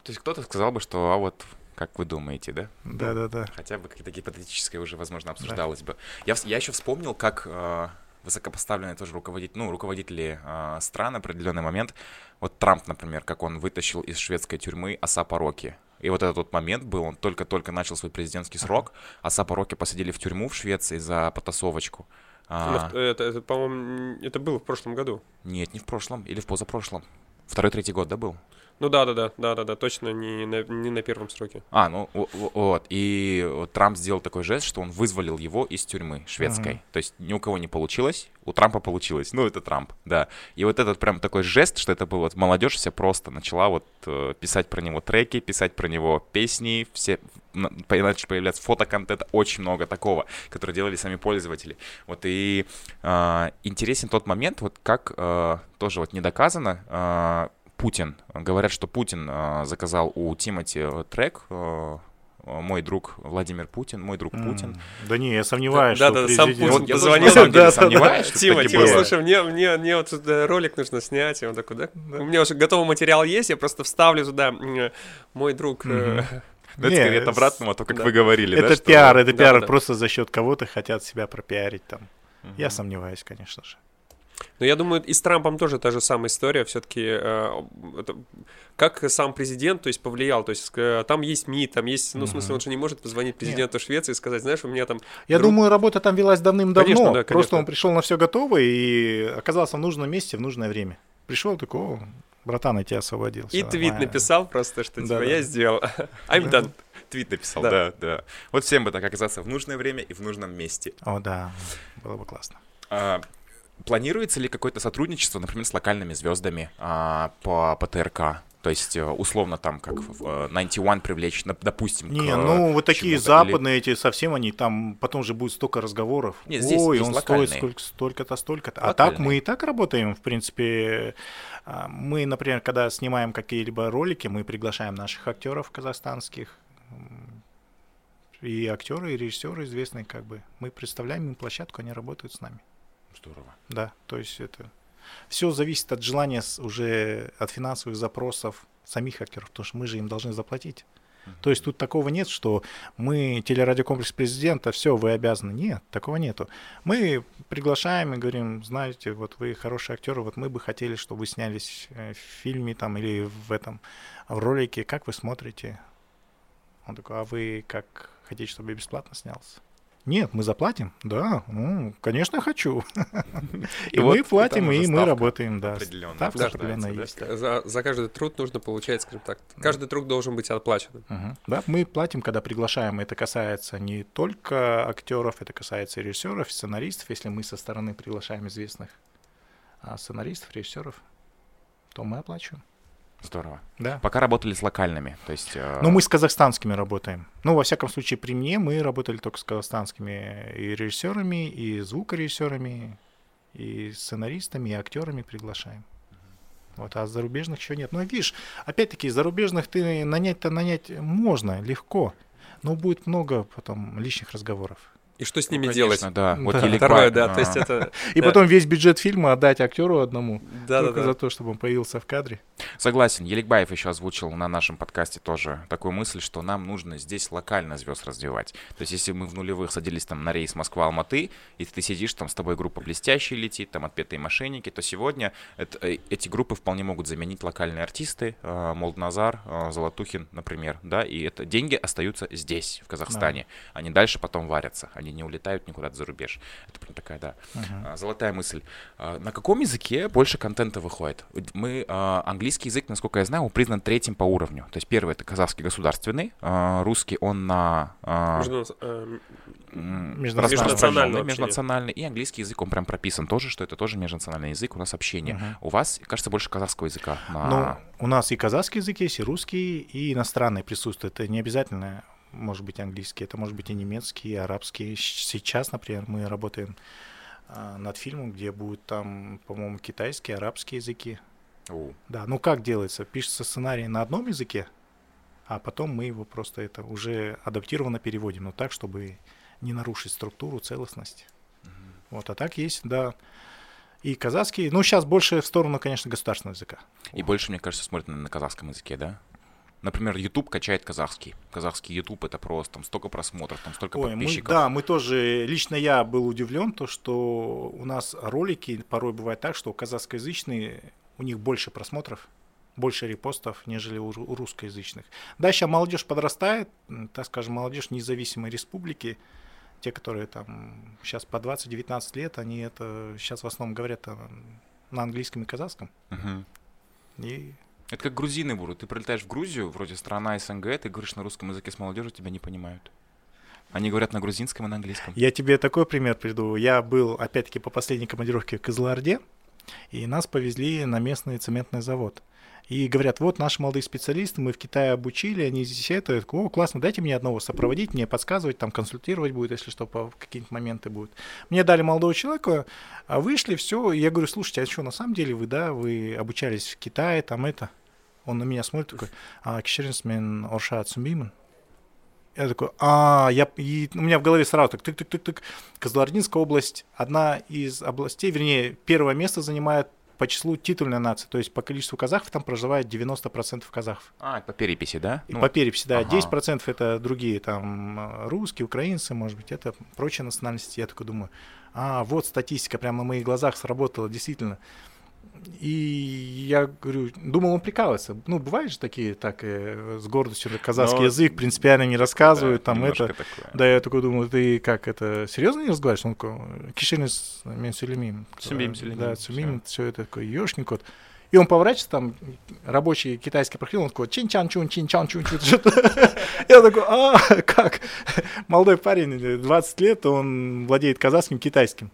То есть кто-то сказал бы, что, а вот, как вы думаете, да? Да-да-да. Хотя бы какие-то гипотетическое уже, возможно, обсуждалось бы. Я, я еще вспомнил, как э, высокопоставленные тоже руководители, ну, руководители э, стран в определенный момент, вот Трамп, например, как он вытащил из шведской тюрьмы Асапа Роки. И вот этот вот момент был, он только-только начал свой президентский срок, Асапа Роки посадили в тюрьму в Швеции за потасовочку. А, Это, это, по-моему, это было в прошлом году. нет, не в прошлом, или в позапрошлом. Второй-третий год, да, был? Ну да, да, да, да, да, да, точно не на, не на первом сроке. А, ну во- во- вот. И Трамп сделал такой жест, что он вызволил его из тюрьмы шведской. Мгм. То есть ни у кого не получилось, у Трампа получилось. Ну, это Трамп, да. И вот этот прям такой жест, что это был вот молодежь вся просто начала вот э, писать про него треки, писать про него песни, все начали появляться фотоконтент, очень много такого, который делали сами пользователи. Вот и э, интересен тот момент, вот как э, тоже вот не доказано, э, Путин, говорят, что Путин э, заказал у Тимати э, трек э, «Мой друг Владимир Путин», «Мой друг Путин». М, Да не, я сомневаюсь, Да, что да, сам Путин я тоже позвонил, на самом деле да, да, да. сомневаюсь, что Тима, Тима, слушай, мне, мне, мне вот тут ролик нужно снять. И он такой, да? Да. У меня уже готовый материал есть, я просто вставлю э, мой друг. э, Ну, это скорее от обратного, то, как да. вы говорили, да, Это что- пиар, это Да, пиар, да. просто за счет кого-то хотят себя пропиарить там. Я Мгм. сомневаюсь, конечно же. Но я думаю, и с Трампом тоже та же самая история. Все-таки как сам президент, то есть повлиял, то есть э, там есть МИД, там есть, ну в смысле, он же не может позвонить президенту Швеции и сказать, знаешь, у меня там Я Друг- думаю, работа там велась давным-давно. Конечно, да, Просто конечно. он пришел на все готово и оказался в нужном месте в нужное время. Пришел такой, о, братан, я тебя освободил. и твит нормально». написал просто, что типа Да-да. я сделал, I'm done. Твит написал, Да. да, да. Вот всем бы так оказаться в нужное время и в нужном месте. О, да, было бы классно. А, Планируется ли какое-то сотрудничество, например, с локальными звездами а, по, по ТРК? То есть, э, условно, там, как в э, 91 привлечь, допустим, Не, к, ну вот такие чему-то, или- западные эти совсем они там потом же будет столько разговоров. Не, здесь Ой, есть он локальные. стоит сколько, столько-то, столько-то. А так мы и так работаем, в принципе. А, Мы, например, когда снимаем какие-либо ролики, мы приглашаем наших актеров казахстанских. И актеры, и режиссеры известные, как бы. Мы представляем им площадку, они работают с нами. Здорово. Да, то есть это все зависит от желания уже от финансовых запросов самих актеров, потому что мы же им должны заплатить. То есть тут такого нет, что мы телерадиокомплекс президента, все, вы обязаны. Нет, такого нету. Мы приглашаем и говорим, знаете, вот вы хорошие актеры, вот мы бы хотели, чтобы вы снялись э, в фильме там или в этом в ролике, как вы смотрите? Он такой, а вы как хотите, чтобы я бесплатно снялся? Нет, мы заплатим? Да, ну, конечно, хочу. И вот мы платим, и мы работаем, да. Ставка определенная да, есть. За, за каждый труд нужно получать, скажем так, каждый труд должен быть оплачен. Да, мы платим, когда приглашаем. Это касается не только актеров, это касается режиссеров, сценаристов. Если мы со стороны приглашаем известных а, сценаристов, режиссеров, то мы оплачиваем. Здорово. Да. Пока работали с локальными, то есть... э, Но мы с казахстанскими работаем. Ну, во всяком случае, при мне мы работали только с казахстанскими и режиссерами, и звукорежиссерами, и сценаристами, и актерами приглашаем. Вот, а зарубежных еще нет. Ну, видишь, опять-таки, зарубежных ты нанять-то нанять можно, легко. Но будет много потом лишних разговоров. И что с ну, ними конечно, делать? Да, вот Да. Второе, да, то а, есть это... И Да. потом весь бюджет фильма отдать актеру одному, Да, да, только за да. то, чтобы он появился в кадре. Согласен. Еликбаев еще озвучил на нашем подкасте тоже такую мысль, что нам нужно здесь локально звезд развивать. То есть, если мы в нулевых садились там на рейс Москва-Алматы, и ты сидишь, там с тобой группа «Блестящие» летит, там «Отпетые мошенники», то сегодня это- э, эти группы вполне могут заменить локальные артисты, э, Молдназар, э, Золотухин, например, да, и это деньги остаются здесь, в Казахстане. Они дальше потом варятся, они не улетают никуда за рубеж. Это прям такая, да, а, Золотая мысль. А, На каком языке больше контента выходит? Мы а, английский язык, насколько я знаю, он признан третьим по уровню. То есть первый это казахский государственный, русский он на Между- э, Межнациональный. межнациональный и английский язык он прям прописан тоже, что это тоже межнациональный язык у нас общение. Мгм. У вас, кажется, больше казахского языка. на- Ну, у нас и казахский язык есть, и русский, и иностранный присутствует. Это не обязательно может быть английский, это может быть и немецкий, и арабский. Сейчас, например, мы работаем а, над фильмом, где будут там, по-моему, китайский, арабские языки. У, Да, ну как делается? Пишется сценарий на одном языке, а потом мы его просто это уже адаптированно переводим, но так, чтобы не нарушить структуру, целостность. Вот, а так есть, да. И казахский, ну сейчас больше в сторону, конечно, государственного языка. И больше, мне кажется, смотрят на казахском языке, да? Например, YouTube качает казахский. Казахский YouTube это просто там столько просмотров, там столько Ой, мы, подписчиков. да, мы тоже, лично я был удивлен, то, что у нас ролики порой бывает так, что казахскоязычные, у них больше просмотров, больше репостов, нежели у, у русскоязычных. Да, сейчас молодежь подрастает, так скажем, молодежь независимой республики, те, которые там сейчас по 20-19 лет, они это сейчас в основном говорят а, на английском и казахском. Мгм. И Это как грузины будут. Ты прилетаешь в Грузию, вроде страна СНГ, ты говоришь на русском языке с молодежью, тебя не понимают. Они говорят на грузинском и на английском. Я тебе такой пример приду. Я был, опять-таки, по последней командировке в Кызылорде, и нас повезли на местный цементный завод. И говорят, вот наши молодые специалисты, мы в Китае обучили, они здесь это, я такой, о, классно, дайте мне одного сопроводить, мне подсказывать, там консультировать будет, если что, по какие-то моменты будут. Мне дали молодого человека, а вышли, все, я говорю, слушайте, а что, на самом деле вы, да, вы обучались в Китае, там это. Он на меня смотрит такой, а, кишеринсмен орша цумбимын?» Я такой, а, я, и у меня в голове сразу так, тык-тык-тык-тык. Козлординская область, одна из областей, вернее, первое место занимает по числу титульной нации, то есть по количеству казахов там проживает 90% казахов. А, по переписи, да? И ну, по переписи, да. Ага. 10% это другие, там, русские, украинцы, может быть, это прочие национальности. Я такой думаю, а, вот статистика прямо на моих глазах сработала, действительно. И я говорю, думал, он прикалывается. Ну, бывает же такие, так, э, с гордостью казахский Но... язык принципиально не рассказывают, да, там это. Такое. Да, я такой думаю, ты как, это серьезно не разговариваешь? Он такой, кишенис мен сулемим. Сумим, Да, сумим, все это такой, ешник кот. И он поворачивается, там рабочий китайский проходил, он такой чин чан чун чин чан чун чун Я такой, а, как? Молодой парень, 20 лет, он владеет казахским, китайским,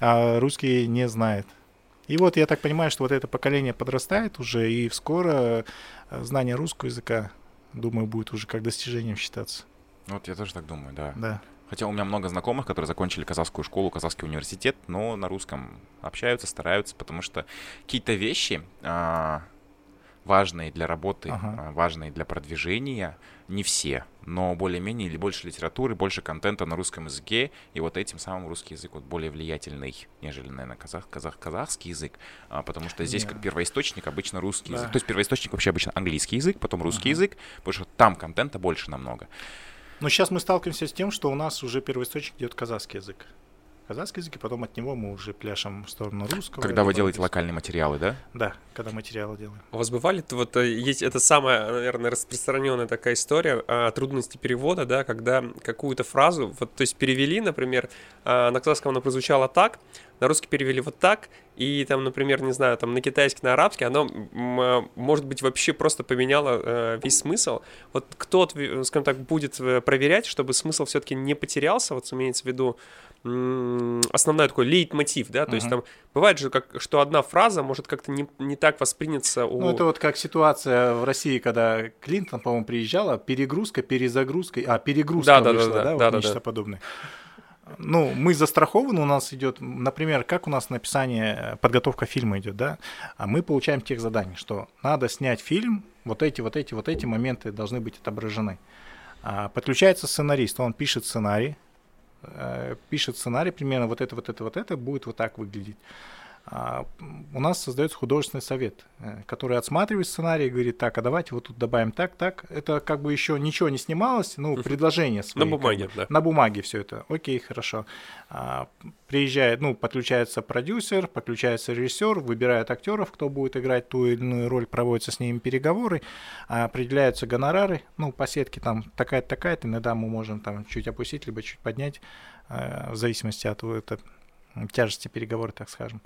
а русский не знает. И вот я так понимаю, что вот это поколение подрастает уже, и скоро э, знание русского языка, думаю, будет уже как достижением считаться. Вот я тоже так думаю, да. Да. Хотя у меня много знакомых, которые закончили казахскую школу, казахский университет, но на русском общаются, стараются, потому что какие-то вещи а, важные для работы, ага. А, важные для продвижения, не все, но более-менее или больше литературы, больше контента на русском языке, и вот этим самым русский язык вот более влиятельный, нежели, наверное, казах, казах, казахский язык, а, потому что здесь yeah. как первоисточник обычно русский да. язык. То есть первоисточник вообще обычно английский язык, потом русский uh-huh. язык, потому что там контента больше намного. Но сейчас мы сталкиваемся с тем, что у нас уже первоисточник идет казахский язык казахский язык, и потом от него мы уже пляшем в сторону русского. Когда вы делаете локальные материалы, да? Да, когда материалы делаем. У вас бывали, вот э, есть это самая, наверное, распространенная такая история а, трудности перевода, да, когда какую-то фразу, вот, то есть перевели, например, а, на казахском она прозвучала так, на русский перевели вот так, и там, например, не знаю, там на китайский, на арабский, оно, а, может быть, вообще просто поменяло э, весь смысл. Вот кто, скажем так, будет э, проверять, чтобы смысл все-таки не потерялся, вот имеется в виду, основной такой лейтмотив, да, то uh-huh. есть там бывает же, как, что одна фраза может как-то не, не так восприняться у... Ну, это вот как ситуация в России, когда Клинтон, по-моему, приезжала, перегрузка, перезагрузка, а, перегрузка да, вышла, да, да, да, вот да, нечто да. подобное. Ну, мы застрахованы, у нас идет, например, как у нас написание, подготовка фильма идет, да, а мы получаем тех заданий, что надо снять фильм, вот эти, вот эти, вот эти моменты должны быть отображены. А, подключается сценарист, он пишет сценарий, пишет сценарий примерно вот это, вот это, вот это будет вот так выглядеть. А, у нас создается художественный совет, э, который отсматривает сценарий и говорит, так, а давайте вот тут добавим так, так. Это как бы еще ничего не снималось, ну, предложение свои. На бумаге, как бы, да. На бумаге все это. Окей, хорошо. А, приезжает, ну, подключается продюсер, подключается режиссер, выбирает актеров, кто будет играть ту или иную роль, проводятся с ними переговоры, а, определяются гонорары, ну, по сетке там такая-то, такая-то, иногда мы можем там чуть опустить, либо чуть поднять, в зависимости от это, тяжести переговоров, так скажем.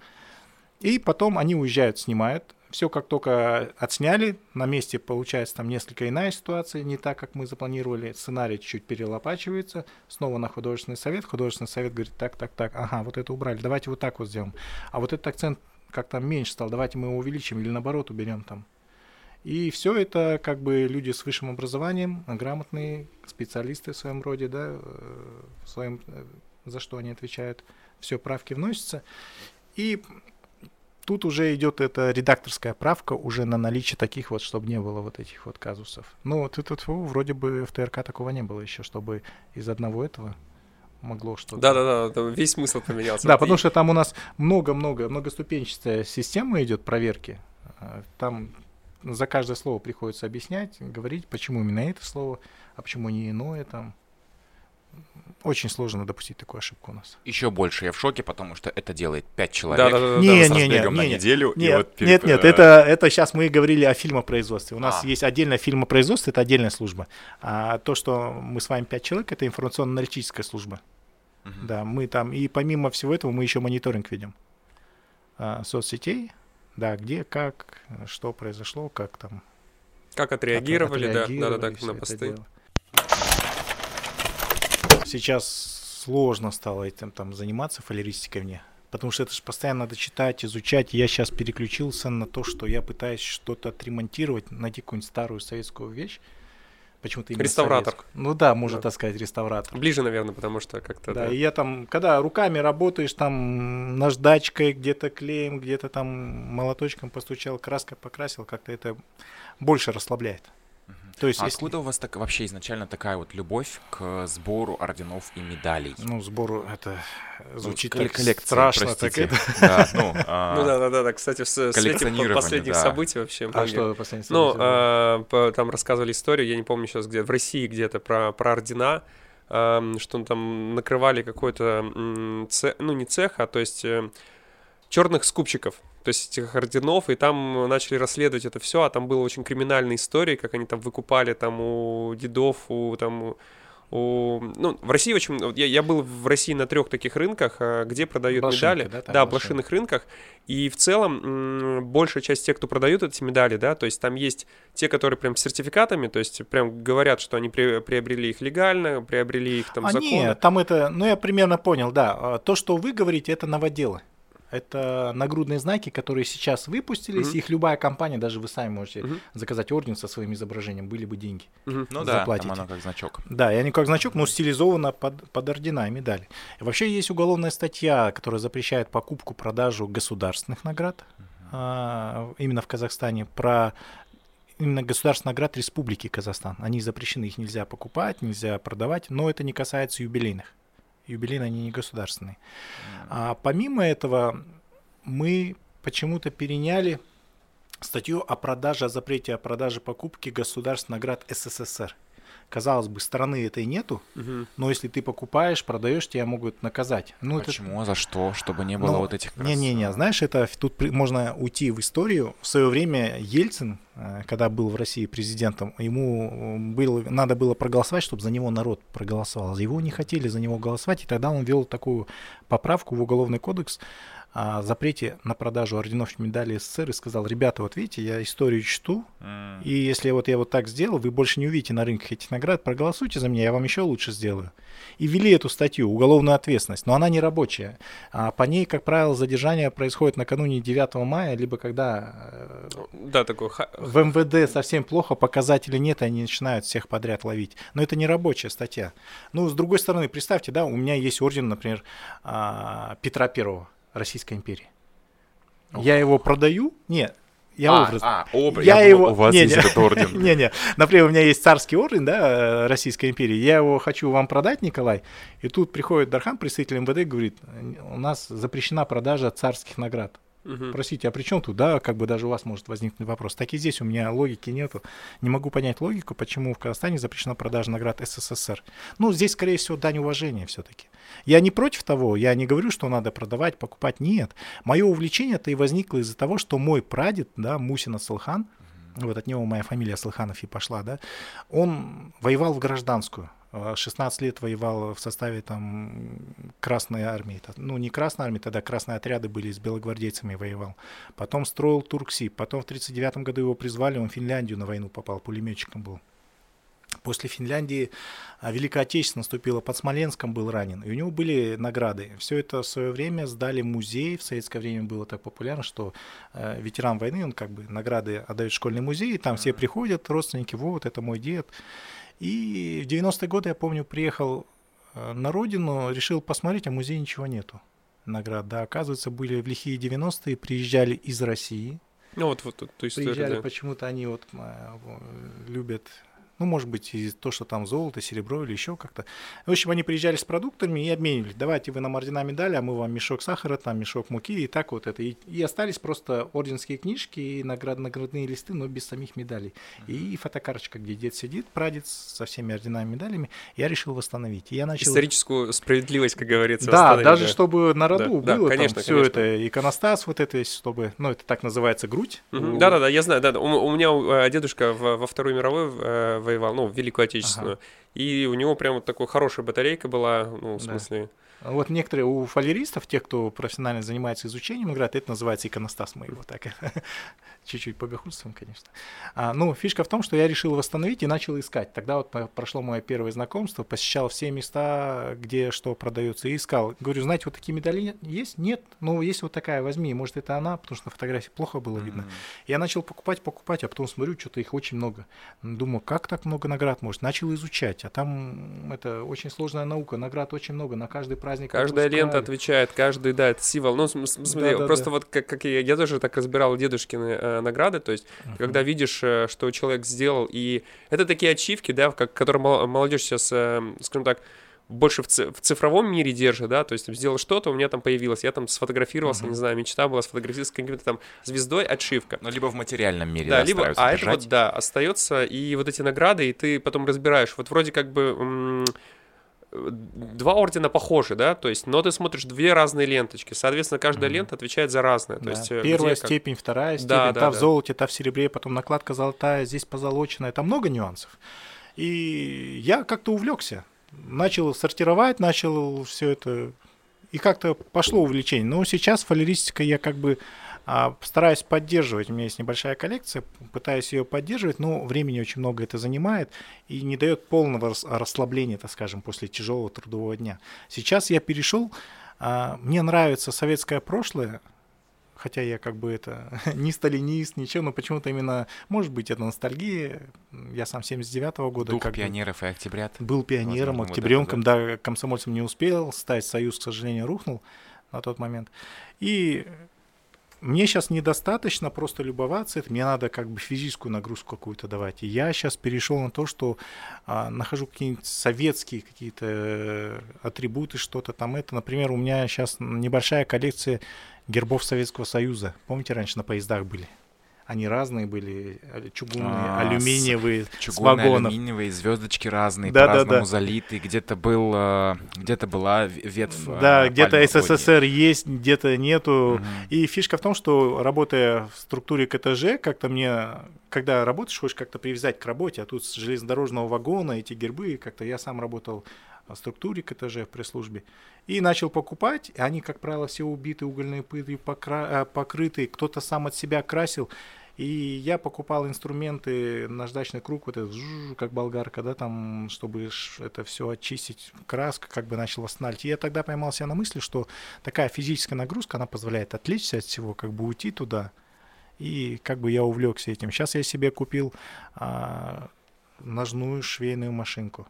И потом они уезжают, снимают. Все как только отсняли, на месте получается там несколько иная ситуация, не так, как мы запланировали. Сценарий чуть-чуть перелопачивается, снова на художественный совет. Художественный совет говорит, так, так, так, ага, вот это убрали, давайте вот так вот сделаем. А вот этот акцент как-то меньше стал, давайте мы его увеличим или наоборот уберем там. И все это как бы люди с высшим образованием, грамотные специалисты в своем роде, да, э, в своем, э, за что они отвечают, все правки вносятся. И Тут уже идет эта редакторская правка уже на наличие таких вот, чтобы не было вот этих вот казусов. Ну, вот это вроде бы в ТРК такого не было еще, чтобы из одного этого могло что-то. Да-да-да, весь смысл поменялся. Да, потому что там у нас много-много, многоступенчатая система идет проверки. А, там за каждое слово приходится объяснять, говорить, почему именно это слово, а почему не иное там очень сложно допустить такую ошибку у нас. Еще больше я в шоке, потому что это делает пять человек. Да, да, да, не, да, не, не, на не, неделю. Нет, вот перед... нет, нет, это, это сейчас мы говорили о фильмопроизводстве. У нас а. есть отдельное фильмопроизводство, это отдельная служба. А то, что мы с вами пять человек, это информационно-аналитическая служба. Угу. Да, мы там, и помимо всего этого мы еще мониторинг ведем а, соцсетей, да, где, как, что произошло, как там. Как отреагировали, как отреагировали да, да, да, как на посты сейчас сложно стало этим там заниматься фалеристикой мне. Потому что это же постоянно надо читать, изучать. Я сейчас переключился на то, что я пытаюсь что-то отремонтировать, найти какую-нибудь старую советскую вещь. Почему-то именно Реставратор. Советскую. Ну да, можно да. так сказать, реставратор. Ближе, наверное, потому что как-то... Да, да, и я там, когда руками работаешь, там наждачкой, где-то клеем, где-то там молоточком постучал, краской покрасил, как-то это больше расслабляет. То есть, а если... откуда у вас так вообще изначально такая вот любовь к сбору орденов и медалей? Ну, сбору это звучит ну, так коллекция, страшно. Простите. Так это... да, ну, а... ну да, да, да, да. Кстати, в свете последних да. событий вообще. А что последних ну, событий? Ну, а, там рассказывали историю, я не помню сейчас где, в России где-то про, про ордена, что там накрывали какой-то, цех, ну не цех, а то есть э, черных скупщиков то есть этих орденов, и там начали расследовать это все, а там было очень криминальная история, как они там выкупали там у дедов, у там у, ну, в России очень... Я, я был в России на трех таких рынках, а, где продают Блошинки, медали. Да, там да блошиных рынках. И в целом большая часть тех, кто продают эти медали, да, то есть там есть те, которые прям с сертификатами, то есть прям говорят, что они при, приобрели их легально, приобрели их там а законно. Нет, там это... Ну, я примерно понял, да. А, то, что вы говорите, это новоделы. Это нагрудные знаки, которые сейчас выпустились. Mm-hmm. Их любая компания, даже вы сами можете mm-hmm. заказать орден со своим изображением, были бы деньги. Mm-hmm. Ну да, там оно как значок. Да, и они как значок, но стилизовано под, под ордена и медали. И вообще есть уголовная статья, которая запрещает покупку, продажу государственных наград. Mm-hmm. А, именно в Казахстане. Про именно государственных наград Республики Казахстан. Они запрещены, их нельзя покупать, нельзя продавать, но это не касается юбилейных юбилейные, они не государственные. А помимо этого, мы почему-то переняли статью о продаже, о запрете о продаже покупки государственных наград СССР казалось бы, страны этой нету, угу. но если ты покупаешь, продаешь, тебя могут наказать. Ну, Почему? Это... За что? Чтобы не было ну, вот этих... Не-не-не, знаешь, это тут можно уйти в историю. В свое время Ельцин, э, когда был в России президентом, ему было, надо было проголосовать, чтобы за него народ проголосовал. Его не хотели за него голосовать, и тогда он ввел такую поправку в Уголовный кодекс, о запрете на продажу орденов и медалей СССР и сказал, ребята, вот видите, я историю чту, mm. и если вот я вот так сделал, вы больше не увидите на рынках этих наград, проголосуйте за меня, я вам еще лучше сделаю. И ввели эту статью, уголовную ответственность, но она не рабочая. А по ней, как правило, задержание происходит накануне 9 мая, либо когда э, да, такой... в МВД совсем плохо, показателей нет, и они начинают всех подряд ловить. Но это не рабочая статья. Ну, с другой стороны, представьте, да, у меня есть орден, например, а, Петра Первого. Российской империи. Ох. Я его продаю? Нет, я а, образ. А, образ. Я, я его... у вас не, есть не. этот орден. Не-не, например, у меня есть царский орден, да, Российской империи. Я его хочу вам продать, Николай. И тут приходит Дархан, представитель МВД, говорит, у нас запрещена продажа царских наград. Угу. Простите, а при чем тут, да, как бы даже у вас может возникнуть вопрос. Так и здесь у меня логики нету. Не могу понять логику, почему в Казахстане запрещена продажа наград СССР. Ну, здесь, скорее всего, дань уважения все-таки. Я не против того, я не говорю, что надо продавать, покупать, нет. Мое увлечение это и возникло из-за того, что мой прадед, да, Мусина Салхан, вот от него моя фамилия Слыханов и пошла, да, он воевал в гражданскую, 16 лет воевал в составе там Красной армии. Ну, не Красной армии, тогда красные отряды были, с белогвардейцами воевал. Потом строил Туркси. Потом в 1939 году его призвали, он в Финляндию на войну попал, пулеметчиком был. После Финляндии а, Великая Отечественная наступила, под Смоленском был ранен, и у него были награды. Все это в свое время сдали музей, в советское время было так популярно, что э, ветеран войны, он как бы награды отдает в школьный музей, и там все приходят, родственники, вот, это мой дед. И в 90-е годы, я помню, приехал э, на родину, решил посмотреть, а в музее ничего нету наград. Да, оказывается, были в лихие 90-е, приезжали из России. Ну вот, вот, то есть приезжали, да. почему-то они вот э, любят ну, может быть, и то, что там золото, серебро или еще как-то. В общем, они приезжали с продуктами и обменивались. Давайте вы нам ордена медали, а мы вам мешок сахара, там мешок муки и так вот это. И, и остались просто орденские книжки и наград, наградные листы, но без самих медалей. И фотокарточка, где дед сидит, прадед со всеми орденами медалями, я решил восстановить. И я начал... Историческую справедливость, как говорится, Да, даже да. чтобы на роду да, было да, конечно, там все конечно. это, иконостас вот это, чтобы, ну, это так называется грудь. Да-да-да, я знаю, да, у, у меня э, дедушка во Вторую мировую э, воевал, ну, в Великую Отечественную. Ага. И у него прям вот такой хорошая батарейка была, ну, в смысле... Вот некоторые у фалеристов, тех, кто профессионально занимается изучением игры, это называется иконостас мы его так чуть-чуть побегульствуем, конечно. А, ну, фишка в том, что я решил восстановить и начал искать. Тогда вот прошло мое первое знакомство, посещал все места, где что продается, и искал. Говорю, знаете, вот такие медали есть? Нет. Ну, есть вот такая, возьми. Может, это она, потому что на фотографии плохо было видно. Mm-hmm. Я начал покупать, покупать, а потом смотрю, что-то их очень много. Думаю, как так много наград может? Начал изучать, а там это очень сложная наука, наград очень много, на каждый праздник праздник Каждая отпускали. лента отвечает, каждый, да, это символ. Ну, см- см- смотри, Да, да, просто да. вот как, как я, я тоже так разбирал дедушкины э, награды, то есть, Мгм. когда видишь, э, что человек сделал, и это такие ачивки, да, как, которые мол- молодежь сейчас, э, скажем так, больше в, в цифровом мире держит, да, то есть там, сделал что-то, у меня там появилось, я там сфотографировался, Мгм. не знаю, мечта была сфотографироваться с какой-то там звездой, отшивка. Ну, либо в материальном мире, Да, да, либо, а это держать. вот, да, остается, и вот эти награды, и ты потом разбираешь, вот вроде как бы м, два ордена похожи, да, то есть, но ты смотришь две разные ленточки, соответственно, каждая Мгм. лента отвечает за разное, то Да. есть, э, Первая где как. степень, вторая степень, Да, та да, в да. золоте, та в серебре, потом накладка золотая, здесь позолоченная, там много нюансов. И я как-то увлекся, начал сортировать, начал все это, и как-то пошло увлечение. Но сейчас фалеристикой я как бы стараюсь поддерживать. У меня есть небольшая коллекция, пытаюсь ее поддерживать, но времени очень много это занимает и не дает полного рас- расслабления, так скажем, после тяжелого трудового дня. Сейчас я перешел, а, мне нравится советское прошлое, хотя я как бы это не сталинист, ничего, но почему-то именно, может быть, это ностальгия. Я сам 79-го года Дух как бы пионеров и октябрят. был пионером, Возможно, вот октябренком, да, комсомольцем не успел стать, союз, к сожалению, рухнул на тот момент. И мне сейчас недостаточно просто любоваться этим, мне надо как бы физическую нагрузку какую-то давать. И я сейчас перешел на то, что а, нахожу какие-нибудь советские какие-то э, атрибуты, что-то там это. Например, у меня сейчас небольшая коллекция гербов Советского Союза. Помните, раньше на поездах были? Они разные были, чугунные, А, с- алюминиевые, с Чугунные, вагонов. алюминиевые, звездочки разные, Да, да, по-разному да. залиты. Где-то был, э, где-то была ветвь. Да, э, где-то пальмовой. СССР есть, где-то нету. Мгм. И фишка в том, что работая в структуре КТЖ, как-то мне, когда работаешь, хочешь как-то привязать к работе, а тут с железнодорожного вагона эти гербы, как-то я сам работал структуре КТЖ в пресс-службе, и начал покупать, они, как правило, все убиты, угольной пылью покра- э, покрыты, кто-то сам от себя красил, и я покупал инструменты, наждачный круг, вот этот, как болгарка, да, там, чтобы это все очистить, краска, как бы начал восстанавливать. И я тогда поймал себя на мысли, что такая физическая нагрузка, она позволяет отвлечься от всего, как бы уйти туда. И как бы я увлекся этим. Сейчас я себе купил а, ножную швейную машинку.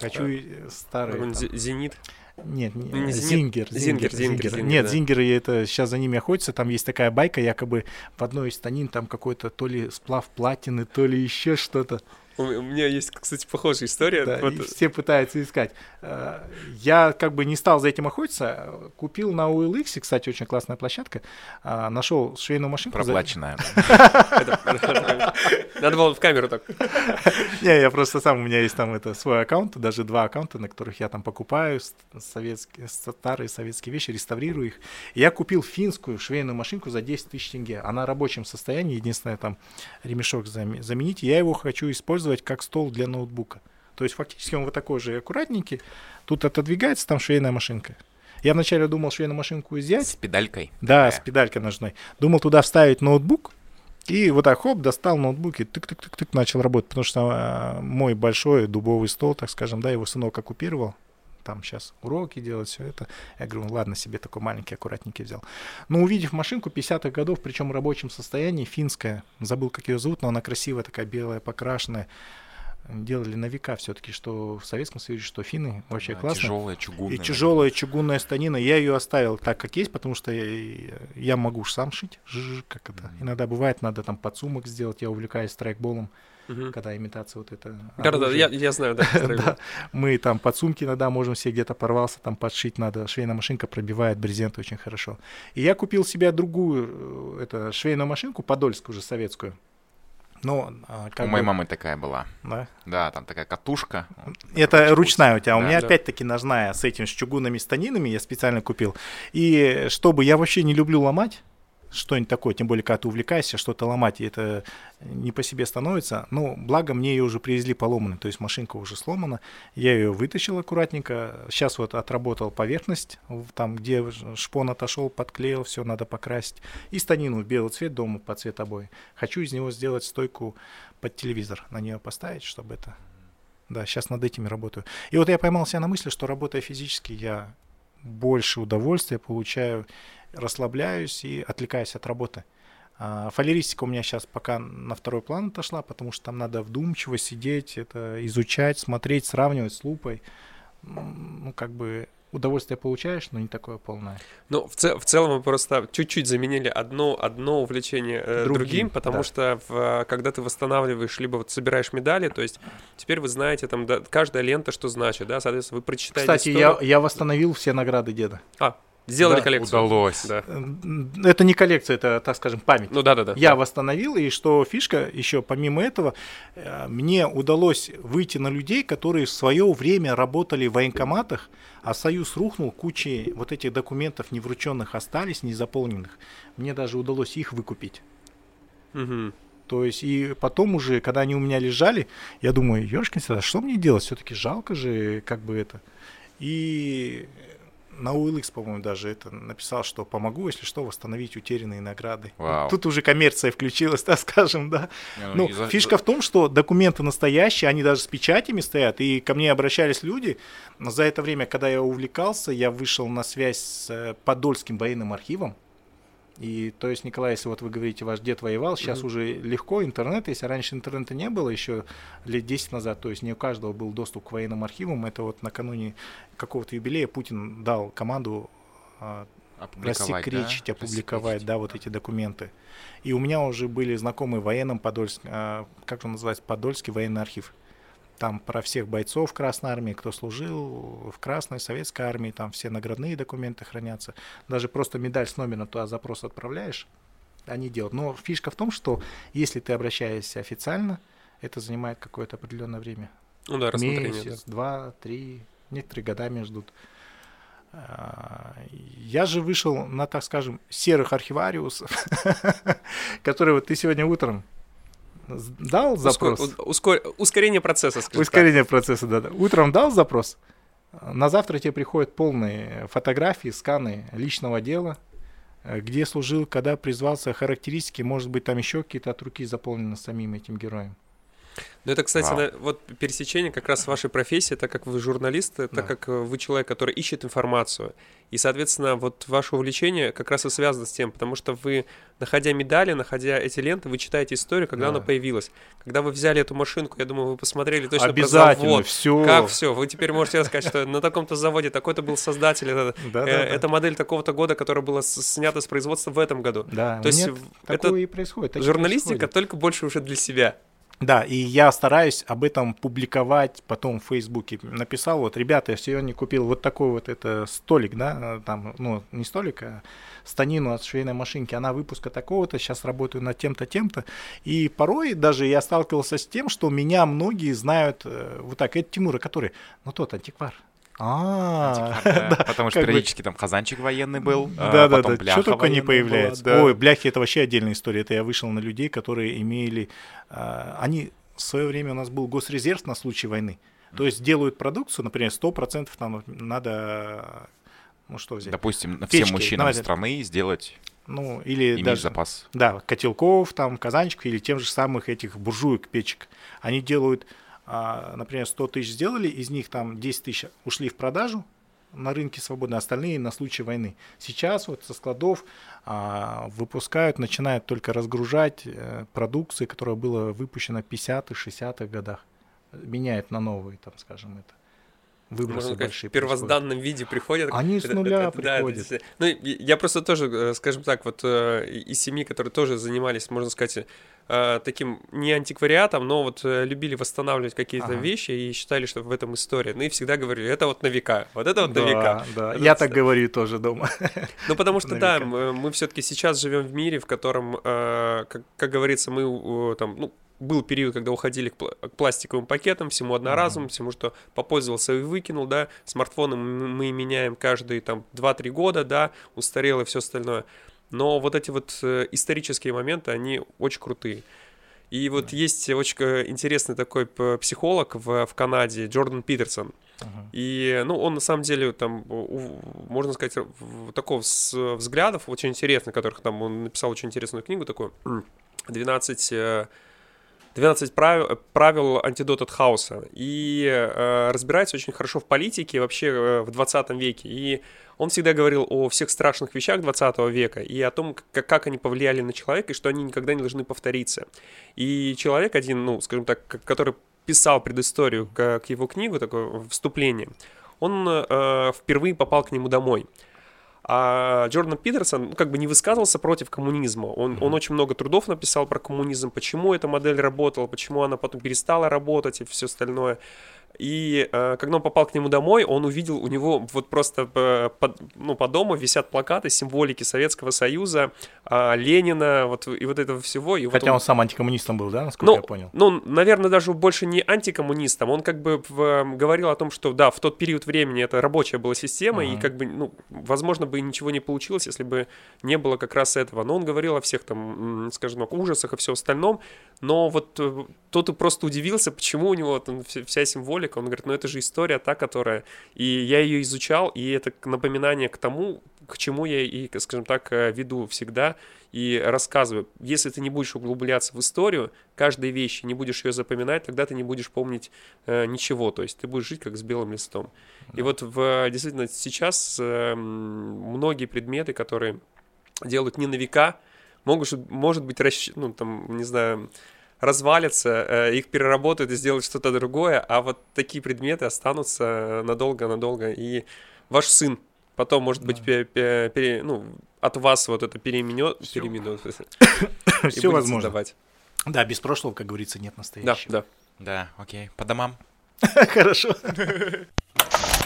Хочу и, э, зе- Зенит. Нет, не, Не Зингер, Зингер, Зингер, Зингер. Зингер, Нет, да. Зингеры это сейчас за ними охотятся. Там есть такая байка, якобы в одной из станин там какой-то то ли сплав платины, то ли еще что-то. У меня есть, кстати, похожая история. Да, Вот, все пытаются искать. Э, Я как бы не стал за этим охотиться. э, Купил на OLX, кстати, очень классная площадка. а, Нашел швейную машинку. Проплаченная. Надо было в камеру так. Не, я просто сам, у меня есть там это свой аккаунт, даже два аккаунта, на которых я там покупаю советские, старые советские вещи, реставрирую их. Я купил финскую швейную машинку за 10 тысяч тенге. Она в рабочем состоянии, единственное, там ремешок заме- заменить. Я его хочу использовать как стол для ноутбука. То есть фактически он вот такой же аккуратненький. Тут отодвигается там швейная машинка. Я вначале думал швейную машинку взять, С педалькой. да, с такая. педалькой ножной. Думал туда вставить ноутбук. И вот так, хоп, достал ноутбук и тык-тык-тык-тык начал работать. Потому что а, мой большой дубовый стол, так скажем, да, его сынок оккупировал. Там сейчас уроки делать, все это. Я говорю, ну ладно, себе такой маленький, аккуратненький взял. Но увидев машинку 50-х годов, причем в рабочем состоянии, финская, забыл, как ее зовут, но она красивая, такая белая, покрашенная. Делали на века все-таки, что в Советском Союзе, что финны. Вообще Да, классно. Тяжелая, чугунная. И тяжелая чугунная станина, я ее оставил так, как есть, потому что я, я могу ж сам шить, Жж, как это. Мгм. Иногда бывает, надо там подсумок сделать, я увлекаюсь страйкболом, Мгм. когда имитация вот это. Да-да-да, оружия. я я знаю, да. Да, мы там подсумки иногда можем себе где-то порвался, там подшить надо. Швейная машинка пробивает брезент очень хорошо. И я купил себе другую, э, это, швейную машинку, подольскую уже советскую. Но, а, У как моей бы, мамы такая была. да. Да, там такая катушка. Это Короче, ручная у тебя. У Да. меня Да. опять-таки ножная с этим, с чугунными станинами я специально купил. И чтобы я вообще не люблю ломать что-нибудь такое, тем более, когда ты увлекаешься, что-то ломать, и это не по себе становится. Ну, благо мне ее уже привезли поломанной, то есть машинка уже сломана. Я ее вытащил аккуратненько. Сейчас вот отработал поверхность, там, где шпон отошел, подклеил, все надо покрасить. И станину в белый цвет дома под цвет обои. Хочу из него сделать стойку под телевизор, на нее поставить, чтобы это да, сейчас над этими работаю. И вот я поймал себя на мысли, что работая физически, я больше удовольствия получаю, расслабляюсь и отвлекаюсь от работы. А, Фалеристика у меня сейчас пока на второй план отошла, потому что там надо вдумчиво сидеть, это изучать, смотреть, сравнивать с лупой. Ну, как бы удовольствие получаешь, но не такое полное. Ну, в, цел, в целом мы просто чуть-чуть заменили одно, одно увлечение э, другим, другим, потому да. что в, когда ты восстанавливаешь, либо вот собираешь медали, то есть теперь вы знаете там да, каждая лента, что значит, да, соответственно, вы прочитаете Кстати, историю. я, я восстановил все награды деда. А, Сделали да, коллекцию. Удалось. Да. Это не коллекция, это, так скажем, память. Ну да, да, да. Я восстановил, и что фишка, еще помимо этого, э, мне удалось выйти на людей, которые в свое время работали в военкоматах, а Союз рухнул, куча вот этих документов неврученных остались, незаполненных. Мне даже удалось их выкупить. Угу. То есть, и потом уже, когда они у меня лежали, я думаю, ёшкин что мне делать? Все-таки жалко же, как бы это. И на OLX, по-моему, даже это написал, что помогу, если что, восстановить утерянные награды. Вау. Тут уже коммерция включилась, так скажем, да. Не, ну, за- фишка в том, что документы настоящие, они даже с печатями стоят, и ко мне обращались люди. Но за это время, когда я увлекался, я вышел на связь с э, Подольским военным архивом, и то есть, Николай, если вот вы говорите, ваш дед воевал, сейчас mm-hmm. уже легко интернет, если раньше интернета не было, еще лет 10 назад, то есть не у каждого был доступ к военным архивам, это вот накануне какого-то юбилея Путин дал команду а, рассекречить, да? опубликовать, да, вот эти документы. И у меня уже были знакомые военным Подольск, а, как он называется, Подольский военный архив там про всех бойцов Красной Армии, кто служил в Красной Советской Армии, там все наградные документы хранятся. Даже просто медаль с номером туда запрос отправляешь, они делают. Но фишка в том, что если ты обращаешься официально, это занимает какое-то определенное время. Ну да, Месяц, да. два, три, некоторые годами ждут. А, я же вышел на, так скажем, серых архивариусов, которые вот ты сегодня утром дал запрос. Ускор, ускор, ускорение процесса, Ускорение так. процесса, да, да. Утром дал запрос, на завтра тебе приходят полные фотографии, сканы личного дела, где служил, когда призвался, характеристики, может быть, там еще какие-то от руки заполнены самим этим героем. Ну, это, кстати, на, вот пересечение как раз вашей профессии, так как вы журналист, да. так как вы человек, который ищет информацию. И, соответственно, вот ваше увлечение как раз и связано с тем, потому что вы, находя медали, находя эти ленты, вы читаете историю, когда да. она появилась. Когда вы взяли эту машинку, я думаю, вы посмотрели точно Обязательно, про завод. все. Как все. Вы теперь можете рассказать, что на таком-то заводе такой-то был создатель. Это, да, э, модель такого-то года, которая была снята с производства в этом году. Да, То есть это и происходит. Журналистика только больше уже для себя. Да, и я стараюсь об этом публиковать потом в Фейсбуке. Написал, вот, ребята, я сегодня купил вот такой вот это столик, да, там, ну, не столик, а станину от швейной машинки, она выпуска такого-то, сейчас работаю над тем-то, тем-то. И порой даже я сталкивался с тем, что меня многие знают э, вот так, это Тимура, который, ну, тот антиквар, а, да, потому что периодически там казанчик военный был, да, да, да, что только не появляется. Ой, бляхи это вообще отдельная история. Это я вышел на людей, которые имели, а, они в свое время у нас был госрезерв на случай войны. То есть делают продукцию, например, 100% там надо, ну что взять? Допустим, Печки, всем мужчинам страны сделать ну, или иметь даже, запас. Да, котелков, там, казанчиков или тем же самых этих буржуек, печек. Они делают например, 100 тысяч сделали, из них там 10 тысяч ушли в продажу на рынке свободно, остальные на случай войны. Сейчас вот со складов а, выпускают, начинают только разгружать э, продукции, которая была выпущена в 50-х, 60-х годах. Меняют на новые, там, скажем, это выбросы Можно большие. В первозданном виде приходят. Они с нуля это, приходят. Да, это, ну, я просто тоже, э, скажем так, вот э, из семьи, которые тоже занимались, можно сказать, э, таким не антиквариатом, но вот любили восстанавливать какие-то ага. вещи и считали, что в этом история. Ну и всегда говорили, это вот на века, вот это вот да, на века. Да, это я так говорю тоже дома. Ну потому что да, мы все-таки сейчас живем в мире, в котором, как, как говорится, мы там, ну был период, когда уходили к, к пластиковым пакетам, всему одноразовому, mm-hmm. всему, что попользовался и выкинул, да, смартфоны мы меняем каждые там 2-3 года, да, устарел и все остальное. Но вот эти вот э, исторические моменты, они очень крутые. И вот mm-hmm. есть очень э, интересный такой психолог в, в Канаде, Джордан Питерсон. Uh-huh. И, ну, он на самом деле там, можно сказать, такого взглядов очень интересных, которых там он написал очень интересную книгу такую, 12 12 правил, правил антидот от хаоса. И э, разбирается очень хорошо в политике вообще э, в 20 веке. И он всегда говорил о всех страшных вещах 20 века и о том, как, как они повлияли на человека, и что они никогда не должны повториться. И человек один, ну, скажем так, который писал предысторию к, к его книгу, такое вступление, он э, впервые попал к нему домой. А Джордан Питерсон ну, как бы не высказывался против коммунизма. Он, mm-hmm. он очень много трудов написал про коммунизм, почему эта модель работала, почему она потом перестала работать и все остальное. И э, когда он попал к нему домой, он увидел у него вот просто по, по, ну, по дому висят плакаты, символики Советского Союза, э, Ленина, вот и вот этого всего. И Хотя вот он... он сам антикоммунистом был, да, насколько ну, я понял? Ну, наверное, даже больше не антикоммунистом. Он как бы в, говорил о том, что да, в тот период времени это рабочая была система, uh-huh. и как бы, ну, возможно, бы ничего не получилось, если бы не было как раз этого. Но он говорил о всех там, скажем так, ужасах и все остальном. Но вот э, тот и просто удивился, почему у него там вся символика. Он говорит, ну это же история та, которая... И я ее изучал, и это напоминание к тому, к чему я и, скажем так, э, веду всегда и рассказываю. Если ты не будешь углубляться в историю, каждой вещи, не будешь ее запоминать, тогда ты не будешь помнить э, ничего. То есть ты будешь жить как с белым листом. Да. И вот в, действительно сейчас э, многие предметы, которые делают не на века, могут, может быть, расщ... ну, там, не знаю, развалятся, э, их переработают и сделают что-то другое, а вот такие предметы останутся надолго-надолго. И ваш сын потом, может быть, да. пере, пере, ну, от вас вот это переменет, Все, переменет Все возможно. Давать. Да, без прошлого, как говорится, нет настоящего. Да, да. Да, окей. По домам. Хорошо.